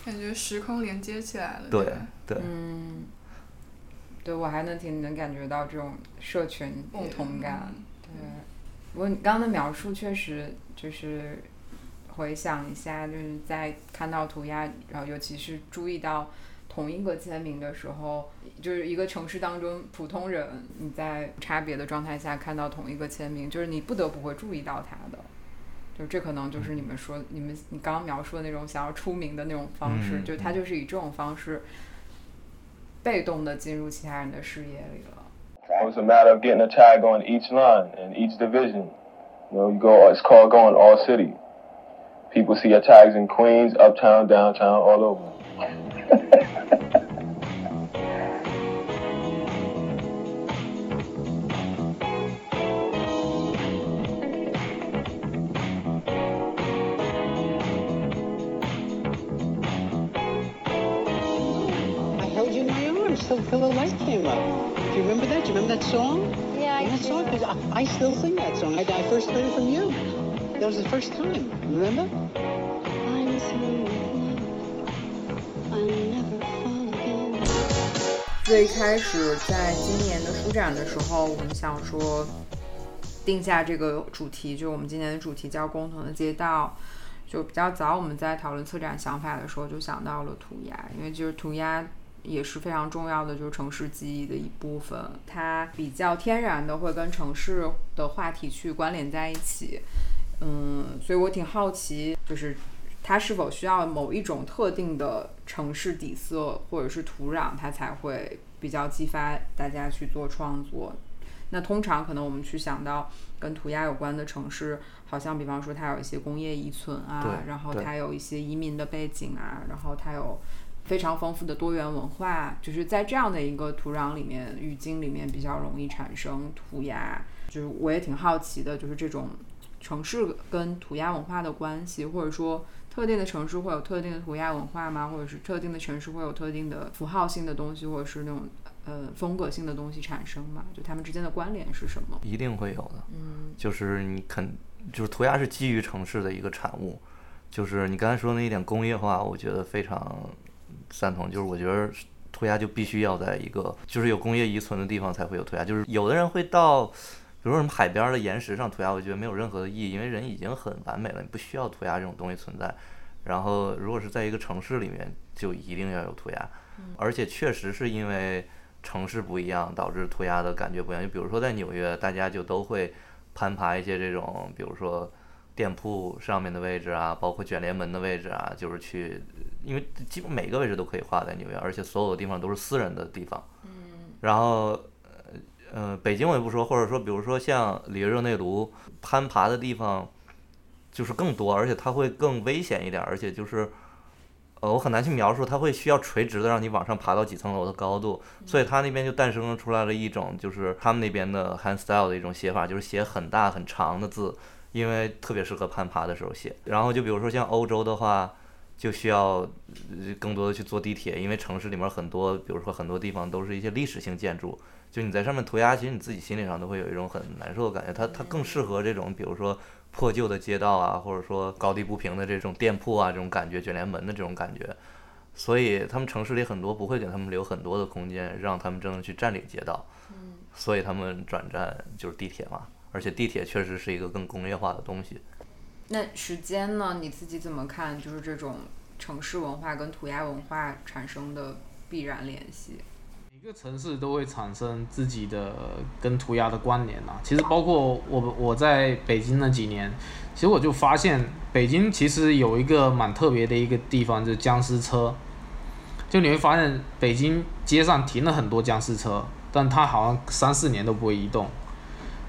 感觉时空连接起来了。对吧对，嗯，对我还能挺能感觉到这种社群共同感。对，不过你刚刚的描述确实就是回想一下，就是在看到涂鸦，然后尤其是注意到同一个签名的时候，就是一个城市当中普通人你在差别的状态下看到同一个签名，就是你不得不会注意到他的。就这可能就是你们说你们你刚刚描述的那种想要出名的那种方式，嗯就他就是以这种方式被动的进入其他人的视野里了。 It was a matter of getting a tag on each line and each division. You know, you go. It's called going all city. People see your tags in Queens, uptown, downtown, all over. Do you remember that? Do you remember that song? Yeah, I that song? 'Cause I, I still sing that song. I, I first heard it from you. That was the first time. Remember? I'm through with love. I'll never fall again. 最开始在今年的书展的时候，我们想说定下这个主题，就是我们今年的主题叫“共同的街道”。就比较早，我们在讨论策展想法的时候，就想到了涂鸦，因为就是涂鸦也是非常重要的，就是城市记忆的一部分。它比较天然的会跟城市的话题去关联在一起。嗯，所以我挺好奇，就是它是否需要某一种特定的城市底色或者是土壤，它才会比较激发大家去做创作。那通常可能我们去想到跟涂鸦有关的城市，好像比方说它有一些工业遗存啊，然后它有一些移民的背景啊，然后它有非常丰富的多元文化，就是在这样的一个土壤里面、语境里面比较容易产生涂鸦。就是我也挺好奇的，就是这种城市跟涂鸦文化的关系，或者说特定的城市会有特定的涂鸦文化吗？或者是特定的城市会有特定的符号性的东西，或者是那种呃风格性的东西产生吗？就它们之间的关联是什么？一定会有的。嗯就是你肯，就是涂鸦是基于城市的一个产物。就是你刚才说那一点工业化，我觉得非常赞同。就是我觉得涂鸦就必须要在一个就是有工业遗存的地方才会有涂鸦。就是有的人会到，比如说什么海边儿的岩石上涂鸦，我觉得没有任何的意义，因为人已经很完美了，你不需要涂鸦这种东西存在。然后如果是在一个城市里面，就一定要有涂鸦，而且确实是因为城市不一样，导致涂鸦的感觉不一样。就比如说在纽约，大家就都会攀爬一些这种，比如说店铺上面的位置啊，包括卷帘门的位置啊，就是去，因为基本每个位置都可以画在纽约，而且所有的地方都是私人的地方。然后，呃呃，北京我也不说，或者说比如说像里约热内卢，攀爬的地方就是更多，而且它会更危险一点，而且就是。呃，我很难去描述，它会需要垂直的让你往上爬到几层楼的高度，所以它那边就诞生出来了一种，就是他们那边的 hand style 的一种写法，就是写很大很长的字，因为特别适合攀爬的时候写。然后就比如说像欧洲的话，就需要呃更多的去坐地铁，因为城市里面很多，比如说很多地方都是一些历史性建筑，就你在上面涂鸦，其实你自己心理上都会有一种很难受的感觉。它它更适合这种，比如说破旧的街道啊，或者说高低不平的这种店铺啊，这种感觉，卷帘门的这种感觉。所以他们城市里很多不会给他们留很多的空间，让他们真的去占领街道。所以他们转战就是地铁嘛，而且地铁确实是一个更工业化的东西。那时间呢？你自己怎么看？就是这种城市文化跟涂鸦文化产生的必然联系？每个城市都会产生自己的跟涂鸦的关联啊。其实包括我我在北京那几年，其实我就发现北京其实有一个蛮特别的一个地方，就是僵尸车。就你会发现北京街上停了很多僵尸车，但它好像三四年都不会移动。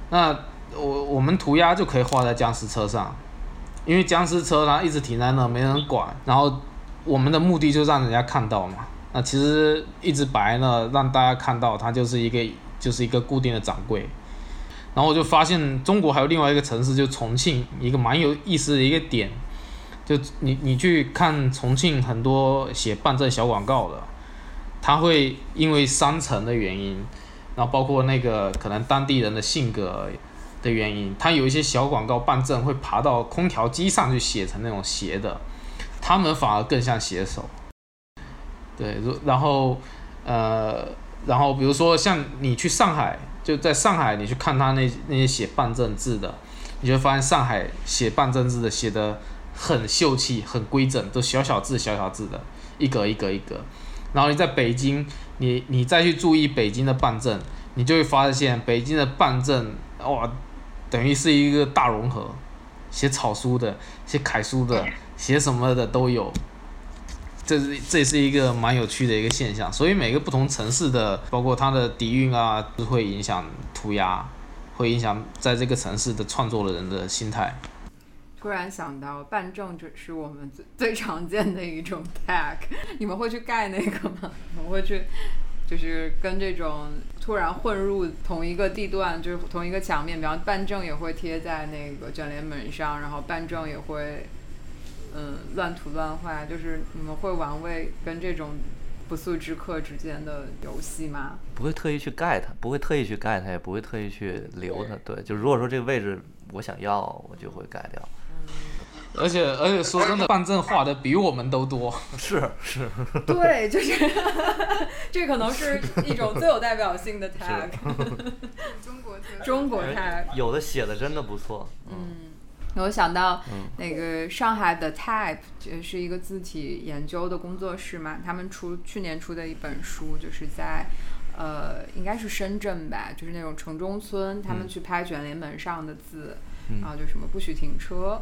那我我们涂鸦就可以画在僵尸车上，因为僵尸车它一直停在那没人管，然后我们的目的就让人家看到嘛。那其实一直摆呢，让大家看到它就是一个就是一个固定的掌柜。然后我就发现中国还有另外一个城市，就重庆，一个蛮有意思的一个点，就你你去看重庆很多写办证小广告的，他会因为商城的原因，然后包括那个可能当地人的性格的原因，他有一些小广告办证会爬到空调机上去写成那种斜的，他们反而更像写手。对，然后呃，然后比如说像你去上海，就在上海，你去看他那那些写办证字的，你就发现上海写办证字的写的很秀气、很规整，都小小字小小字的，一格一格一格。然后你在北京，你你再去注意北京的办证，你就会发现北京的办证哇，等于是一个大融合，写草书的、写楷书的、写什么的都有。这是这也是一个蛮有趣的一个现象，所以每个不同城市的，包括它的底蕴啊，都会影响涂鸦，会影响在这个城市的创作的人的心态。突然想到，办证这是我们最最常见的一种 tag，你们会去盖那个吗？你们会去，就是跟这种突然混入同一个地段，就是同一个墙面，比方办证也会贴在那个卷帘门上，然后办证也会，嗯，乱涂乱画，就是你们会玩味跟这种不速之客之间的游戏吗？不会特意去盖它，不会特意去盖它，也不会特意去留它。对，就如果说这个位置我想要，我就会盖掉。而且而且说真的，办证画的比我们都多。是是，对，就是 这可能是一种最有代表性的 tag，中国特中国 tag。有的写的真的不错。嗯，我想到嗯。那个上海的 Type 就是一个字体研究的工作室嘛，他们出去年出的一本书，就是在呃应该是深圳吧，就是那种城中村，他们嗯。去拍卷帘门上的字，嗯。然后就什么不许停车，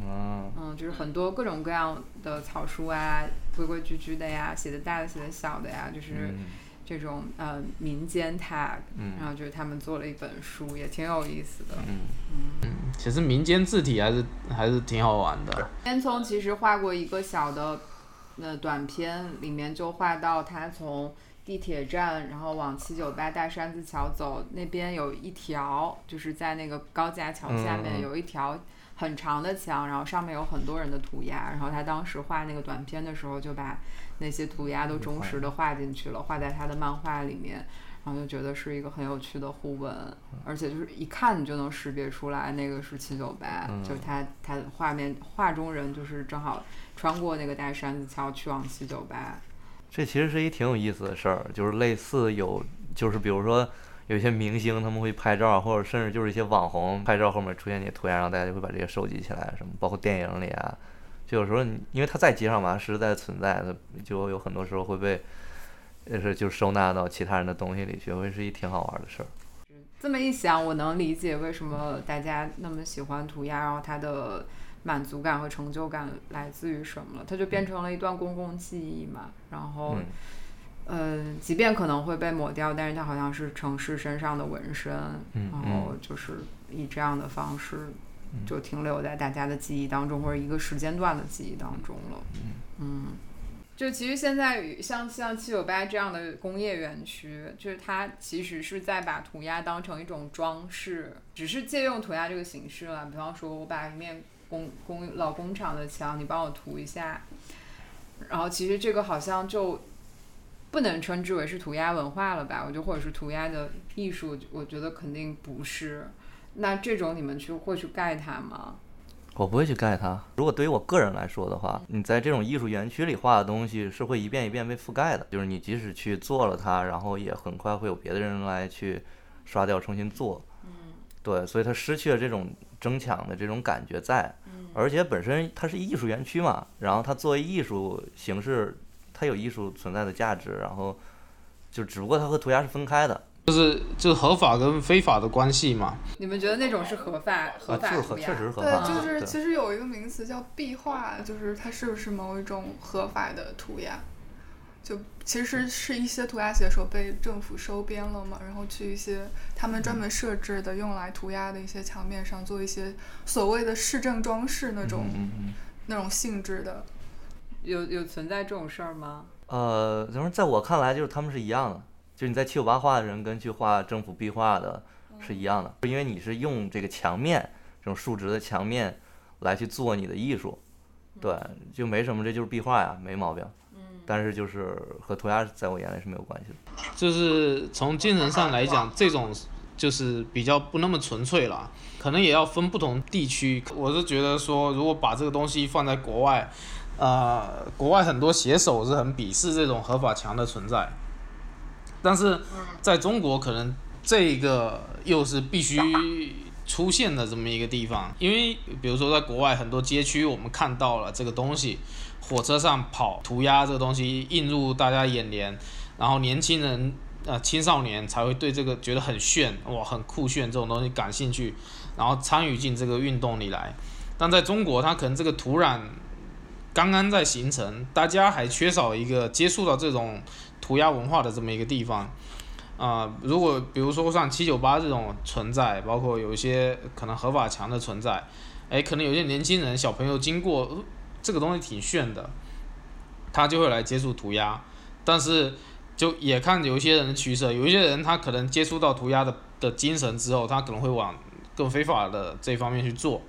啊，嗯，就是很多各种各样的草书啊，规规矩矩的呀，写的大的写的小的呀，就是嗯。这种呃民间 tag，、嗯。然后就是他们做了一本书，也挺有意思的。嗯。嗯。其实民间字体还是还是挺好玩的。烟囱其实画过一个小的呃短片，里面就画到他从地铁站，然后往七九八大山子桥走，那边有一条，就是在那个高架桥下嗯嗯面有一条很长的墙，然后上面有很多人的涂鸦，然后他当时画那个短片的时候，就把那些涂鸦都忠实的画进去了，画在他的漫画里面。然后就觉得是一个很有趣的互文，而且就是一看你就能识别出来那个是七九八，嗯就是他他的画面画中人就是正好穿过那个大山子桥去往七九八，这其实是一挺有意思的事儿，就是类似有，就是比如说有一些明星他们会拍照，或者甚至就是一些网红拍照后面出现这些涂鸦，然后大家就会把这些收集起来，什么包括电影里啊，就有时候你因为它在街上嘛，实实在在存在的，就有很多时候会被，就是就收纳到其他人的东西里去，会是一挺好玩的事儿。这么一想，我能理解为什么大家那么喜欢涂鸦，然后它的满足感和成就感来自于什么了？它就变成了一段公共记忆嘛。然后，嗯呃，即便可能会被抹掉，但是它好像是城市身上的纹身，嗯然后就是以这样的方式嗯就停留在大家的记忆当中，或者一个时间段的记忆当中了。嗯，就其实现在像像七九八这样的工业园区，就是它其实是在把涂鸦当成一种装饰，只是借用涂鸦这个形式了。比方说，我把一面工工老工厂的墙，你帮我涂一下，然后其实这个好像就不能称之为是涂鸦文化了吧？我觉得或者是涂鸦的艺术，我觉得肯定不是。那这种你们去会去盖它吗？我不会去盖它。如果对于我个人来说的话，你在这种艺术园区里画的东西是会一遍一遍被覆盖的，就是你即使去做了它，然后也很快会有别的人来去刷掉重新做。嗯对，所以它失去了这种争抢的这种感觉在，嗯而且本身它是艺术园区嘛，然后它作为艺术形式，它有艺术存在的价值，然后就只不过它和涂鸦是分开的。就是就是合法跟非法的关系嘛。你们觉得那种是合法合法就是合涂鸦？确实是合法对，就是其实有一个名词叫壁画，就是它是不是某一种合法的涂鸦？就其实是一些涂鸦写手被政府收编了嘛，然后去一些他们专门设置的用来涂鸦的一些墙面上做一些所谓的市政装饰那种、嗯嗯。那种性质的。有有存在这种事儿吗？呃，怎么，在我看来，就是他们是一样的，就是你在七九八画的人跟去画政府壁画的是一样的，因为你是用这个墙面这种竖直的墙面来去做你的艺术，对，就没什么，这就是壁画呀，没毛病。但是就是和涂鸦在我眼里是没有关系的。就是从精神上来讲，这种就是比较不那么纯粹了，可能也要分不同地区。我是觉得说，如果把这个东西放在国外，呃，国外很多写手是很鄙视这种合法墙的存在，但是在中国可能这个又是必须出现的这么一个地方，因为比如说在国外很多街区，我们看到了这个东西，火车上跑涂鸦这个东西映入大家眼帘，然后年轻人呃青少年才会对这个觉得很炫哇很酷炫这种东西感兴趣，然后参与进这个运动里来。但在中国，它可能这个土壤刚刚在形成，大家还缺少一个接触到这种涂鸦文化的这么一个地方。啊、如果比如说像七九八这种存在，包括有一些可能合法墙的存在，哎，可能有些年轻人小朋友经过、呃这个东西挺炫的，他就会来接触涂鸦，但是就也看有一些人的取舍，有一些人他可能接触到涂鸦的的精神之后，他可能会往更非法的这方面去做。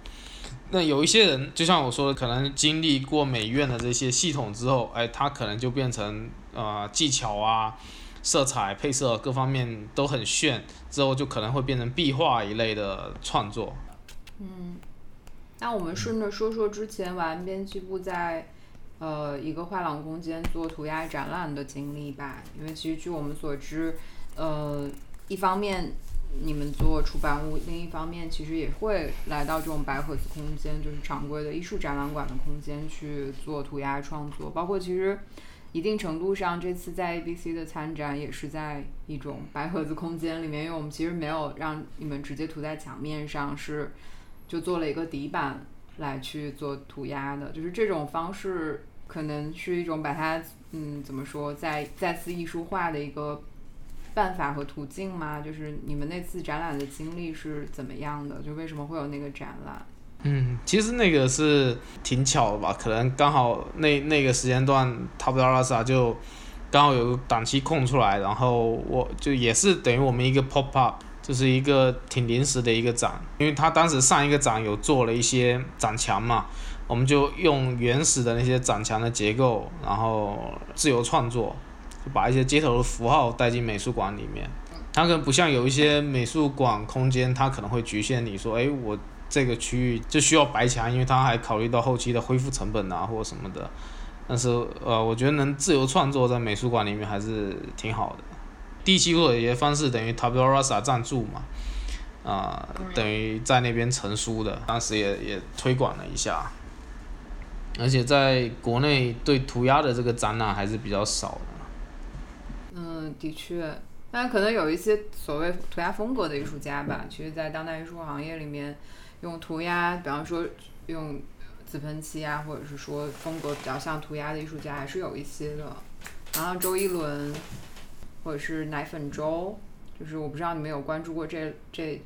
那有一些人，就像我说的，可能经历过美院的这些系统之后，哎，他可能就变成呃技巧啊、色彩、配色各方面都很炫，之后就可能会变成壁画一类的创作。嗯，那我们顺着说说之前玩编辑部在呃一个画廊空间做涂鸦展览的经历吧。因为其实据我们所知，呃，一方面你们做出版物，另一方面其实也会来到这种白盒子空间，就是常规的艺术展览馆的空间去做涂鸦创作，包括其实。一定程度上，这次在 ABC 的参展也是在一种白盒子空间里面，因为我们其实没有让你们直接涂在墙面上，是就做了一个底板来去做涂鸦的，就是这种方式可能是一种把它嗯怎么说再再次艺术化的一个办法和途径吗？就是你们那次展览的经历是怎么样的？就为什么会有那个展览？嗯，其实那个是挺巧的吧，可能刚好那那个时间段 Top d a r a s a 就刚好有档期空出来，然后我就也是等于我们一个 pop up，就是一个挺临时的一个展，因为他当时上一个展有做了一些展墙嘛，我们就用原始的那些展墙的结构，然后自由创作，就把一些街头的符号带进美术馆里面。它可能不像有一些美术馆空间，它可能会局限你说，哎，我这个区域就需要白墙，因为它还考虑到后期的恢复成本啊或者什么的。但是呃，我觉得能自由创作在美术馆里面还是挺好的。第一期或者一些方式等于 Tabula Rasa 赞助嘛，啊、等于在那边成书的，当时也也推广了一下。而且在国内对涂鸦的这个展览还是比较少的。嗯，的确，但可能有一些所谓涂鸦风格的艺术家吧，其实，在当代艺术行业里面，用涂鸦，比方说用紫喷漆啊，或者是说风格比较像涂鸦的艺术家，还是有一些的。然后周一伦，或者是奶粉周，就是我不知道你们有关注过这这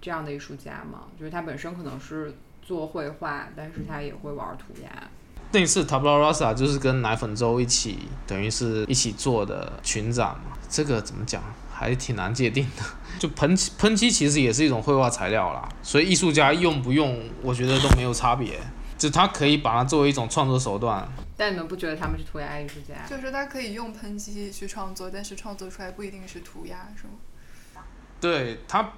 这样的艺术家吗？就是他本身可能是做绘画，但是他也会玩涂鸦。那次 Tabula Rasa 就是跟奶粉粥一起，等于是一起做的群展嘛。这个怎么讲，还挺难界定的。就喷漆，喷漆其实也是一种绘画材料啦，所以艺术家用不用，我觉得都没有差别。就他可以把它作为一种创作手段。但你们不觉得他们是涂鸦艺术家？就是他可以用喷漆去创作，但是创作出来不一定是涂鸦，是吗？对他，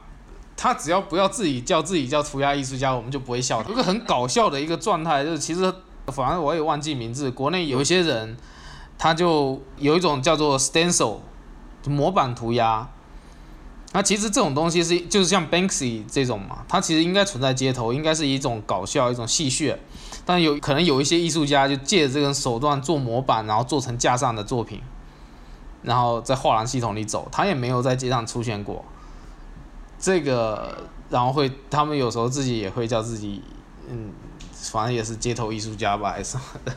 他只要不要自己叫自己叫涂鸦艺术家，我们就不会笑他。有一个很搞笑的一个状态，就是其实反正我也忘记名字，国内有一些人，他就有一种叫做 stencil 模板涂鸦。那其实这种东西是就是像 Banksy 这种嘛，它其实应该存在街头，应该是一种搞笑、一种戏谑。但有可能有一些艺术家就借着这个手段做模板，然后做成架上的作品，然后在画廊系统里走，他也没有在街上出现过。这个，然后会他们有时候自己也会叫自己，嗯，反正也是街头艺术家吧，还是什么的。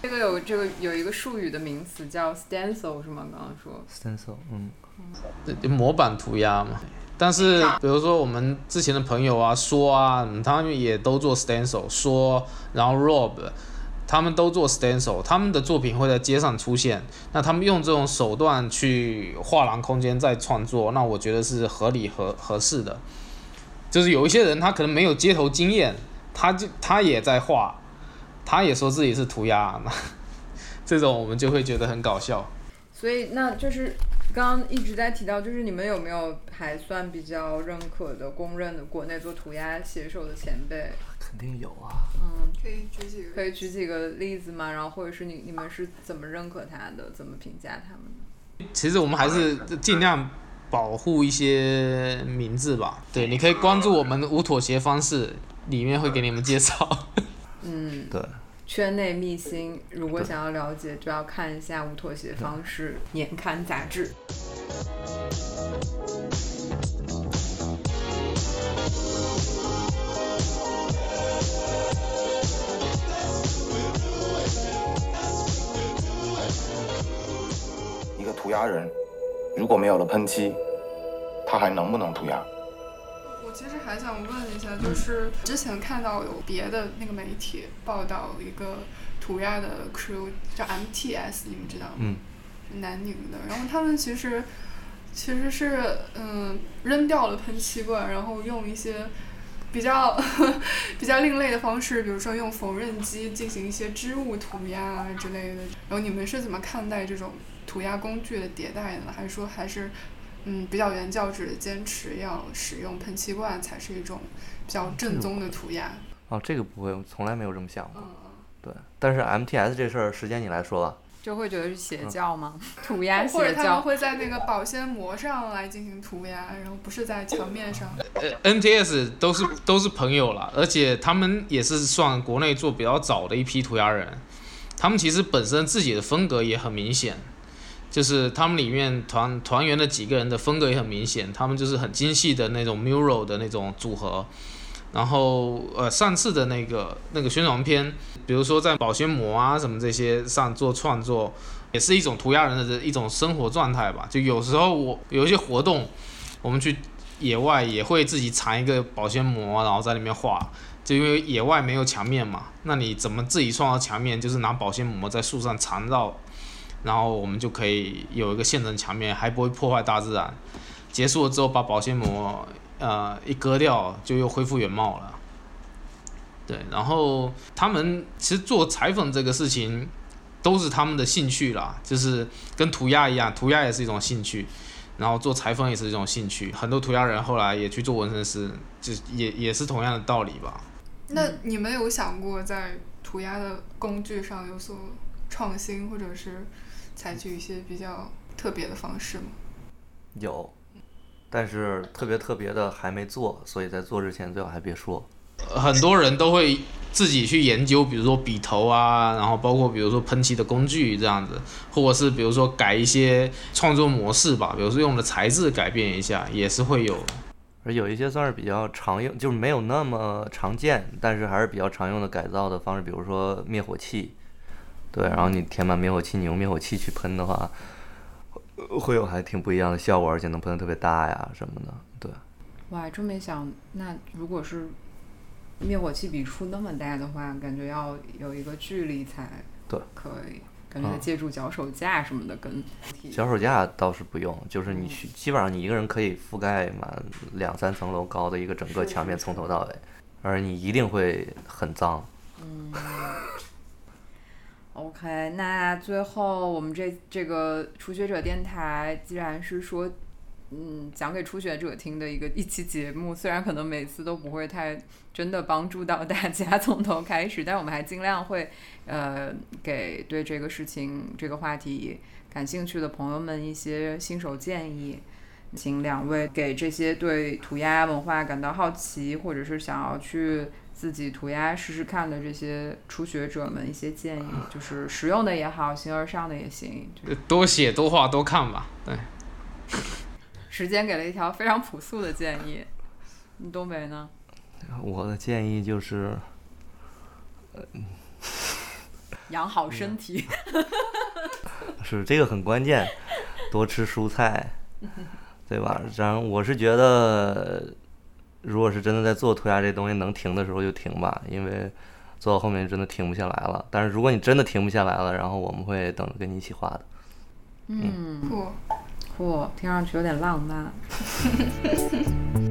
这个有这个有一个术语的名词叫 stencil 是吗？刚刚说 stencil，嗯，对模板涂鸦嘛。但是比如说我们之前的朋友啊，说啊，嗯他们也都做 stencil，说，然后 Rob，他们都做 stencil，他们的作品会在街上出现。那他们用这种手段去画廊空间再创作，那我觉得是合理合合适的。就是有一些人他可能没有街头经验，他就他也在画，他也说自己是涂鸦，那 这种我们就会觉得很搞笑。所以那就是刚刚一直在提到，就是你们有没有还算比较认可的、公认的国内做涂鸦写手的前辈？肯定有啊。嗯，可以举几个？可以举几个例子吗？然后或者是你你们是怎么认可他的？怎么评价他们的？其实我们还是尽量保护一些名字吧。对，你可以关注我们的无妥协方式，里面会给你们介绍。嗯，对，圈内秘辛，如果想要了解，就要看一下《无妥协方式》年刊杂志。一个涂鸦人，如果没有了喷漆，他还能不能涂鸦？我其实还想问一下，就是之前看到有别的那个媒体报道一个涂鸦的 crew 叫 MTS，你们知道吗？嗯，是南宁的，然后他们其实其实是嗯扔掉了喷漆罐，然后用一些比较 比较另类的方式，比如说用缝纫机进行一些织物涂鸦啊之类的。然后你们是怎么看待这种涂鸦工具的迭代的呢？还是说还是嗯比较原教旨的坚持要使用喷漆罐才是一种比较正宗的涂鸦？哦，这个不会，我从来没有这么想过。嗯对，但是 MTS 这事儿，时间你来说吧。就会觉得是邪教吗？涂鸦或者他们？会在那个保鲜膜上来进行涂鸦，然后不是在墙面上。呃，NTS 都是都是朋友了，而且他们也是算国内做比较早的一批涂鸦人，他们其实本身自己的风格也很明显，就是他们里面团团员的几个人的风格也很明显，他们就是很精细的那种 mural 的那种组合。然后呃，上次的那个那个宣传片，比如说在保鲜膜啊什么这些上做创作，也是一种涂鸦人的一种生活状态吧。就有时候我有一些活动，我们去野外也会自己缠一个保鲜膜，然后在里面画。就因为野外没有墙面嘛，那你怎么自己创造墙面？就是拿保鲜膜在树上缠绕，然后我们就可以有一个现成墙面，还不会破坏大自然。结束了之后，把保鲜膜呃一割掉，就又恢复原貌了。对，然后他们其实做裁缝这个事情都是他们的兴趣啦，就是跟涂鸦一样，涂鸦也是一种兴趣，然后做裁缝也是一种兴趣。很多涂鸦人后来也去做纹身师，就也也是同样的道理吧。那你们有想过在涂鸦的工具上有所创新，或者是采取一些比较特别的方式吗？有，但是特别特别的还没做，所以在做之前最好还别说。很多人都会自己去研究，比如说笔头啊，然后包括比如说喷漆的工具这样子，或者是比如说改一些创作模式吧，比如说用的材质改变一下，也是会有。而有一些算是比较常用，就是没有那么常见，但是还是比较常用的改造的方式，比如说灭火器。对，然后你填满灭火器，你用灭火器去喷的话，呃会有还挺不一样的效果，而且能喷的特别大呀什么的。对，我还真没想，那如果是灭火器笔触那么大的话，感觉要有一个距离才对可以，感觉借助脚手架什么的跟脚手架倒是不用，就是你去，基本上你一个人可以覆盖满两三层楼高的一个整个墙面，从头到尾，而你一定会很脏。嗯。OK，那最后我们这这个初学者电台，既然是说嗯讲给初学者听的一个一期节目。虽然可能每次都不会太真的帮助到大家 从头开始，但我们还尽量会呃给对这个事情这个话题感兴趣的朋友们一些新手建议。请两位给这些对涂鸦文化感到好奇，或者是想要去自己涂鸦试试看的这些初学者们一些建议，就是实用的也好，形而上的也行。就多写多画多看吧。对，时间给了一条非常朴素的建议。你东北呢？我的建议就是，养好身体。是这个很关键，多吃蔬菜，对吧？然后我是觉得，如果是真的在做涂鸦这东西，能停的时候就停吧，因为做到后面真的停不下来了。但是如果你真的停不下来了，然后我们会等着跟你一起画的。嗯，酷，酷，听上去有点浪漫。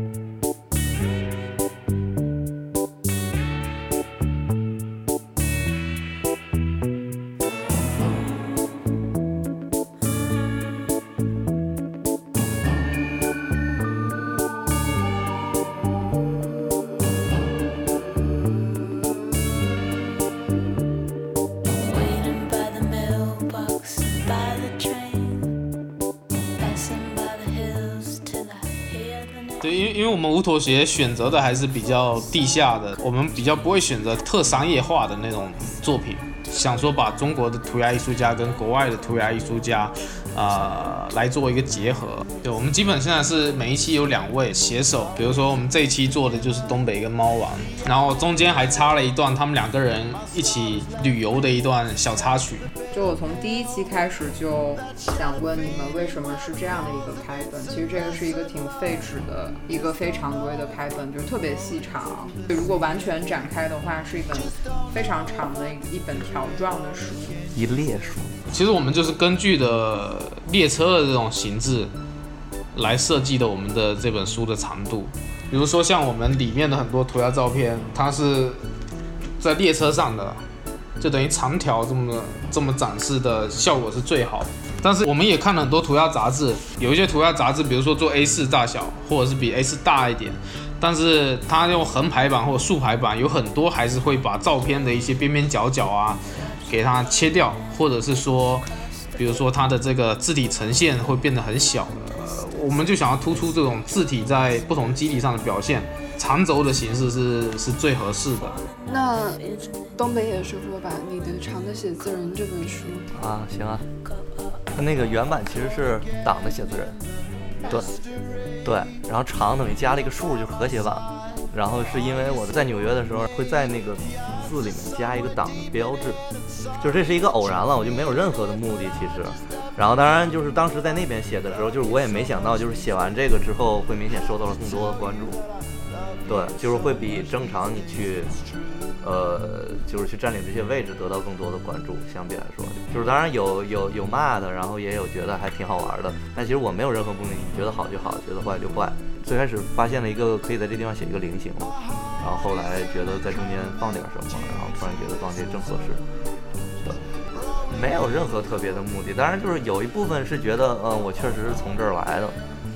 因为我们无妥协选择的还是比较地下的，我们比较不会选择特商业化的那种作品，想说把中国的涂鸦艺术家跟国外的涂鸦艺术家，呃，来做一个结合。对，我们基本现在是每一期有两位携手，比如说我们这一期做的就是东北跟猫王，然后中间还插了一段他们两个人一起旅游的一段小插曲。就我从第一期开始就想问你们，为什么是这样的一个开本？其实这个是一个挺费纸的一个非常规的开本，就是特别细长。如果完全展开的话，是一本非常长的一本条状的书。一列书，其实我们就是根据的列车的这种形制来设计的我们的这本书的长度。比如说像我们里面的很多涂鸦照片，它是在列车上的，就等于长条这么这么展示的效果是最好。但是我们也看了很多涂鸦杂志，有一些涂鸦杂志，比如说做 A4 大小，或者是比 A4 大一点，但是它用横排版或者竖排版，有很多还是会把照片的一些边边角角啊给它切掉，或者是说，比如说它的这个字体呈现会变得很小。呃，我们就想要突出这种字体在不同基底上的表现，长轴的形式是是最合适的。那东北野说说吧，你的《长的写字人》这本书，啊，行啊。它那个原版其实是党的写字人，对，对，然后长等于加了一个数，就是和谐版。然后是因为我在纽约的时候会在那个字里面加一个党的标志，就这是一个偶然了，我就没有任何的目的其实。然后当然就是当时在那边写的时候，就是我也没想到，就是写完这个之后会明显受到了更多的关注。对，就是会比正常你去，呃，就是去占领这些位置得到更多的关注。相比来说，就是当然有有有骂的，然后也有觉得还挺好玩的。但其实我没有任何目的，你觉得好就好，觉得坏就坏。最开始发现了一个可以在这地方写一个菱形，然后后来觉得在中间放点什么，然后突然觉得放这正合适。对，没有任何特别的目的。当然就是有一部分是觉得，嗯，我确实是从这儿来的。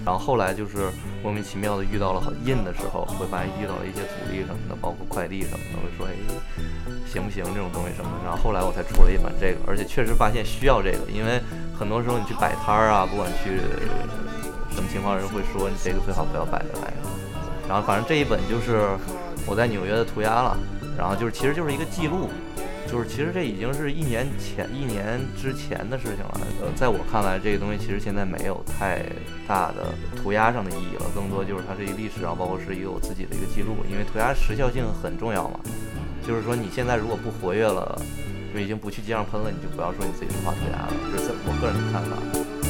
然后后来就是莫名其妙的遇到了很印的时候，会发现遇到了一些阻力什么的，包括快递什么的，会说哎行不行这种东西什么的。然后后来我才出了一本这个，而且确实发现需要这个，因为很多时候你去摆摊儿啊，不管去什么情况，人会说你这个最好不要摆着来。然后反正这一本就是我在纽约的涂鸦了，然后就是其实就是一个记录。就是其实这已经是一年前、一年之前的事情了。呃，在我看来，这个东西其实现在没有太大的涂鸦上的意义了，更多就是它是一历史，上包括是一个我自己的一个记录。因为涂鸦时效性很重要嘛，就是说你现在如果不活跃了，就已经不去街上喷了，你就不要说你自己是画涂鸦了。这是我个人的看法。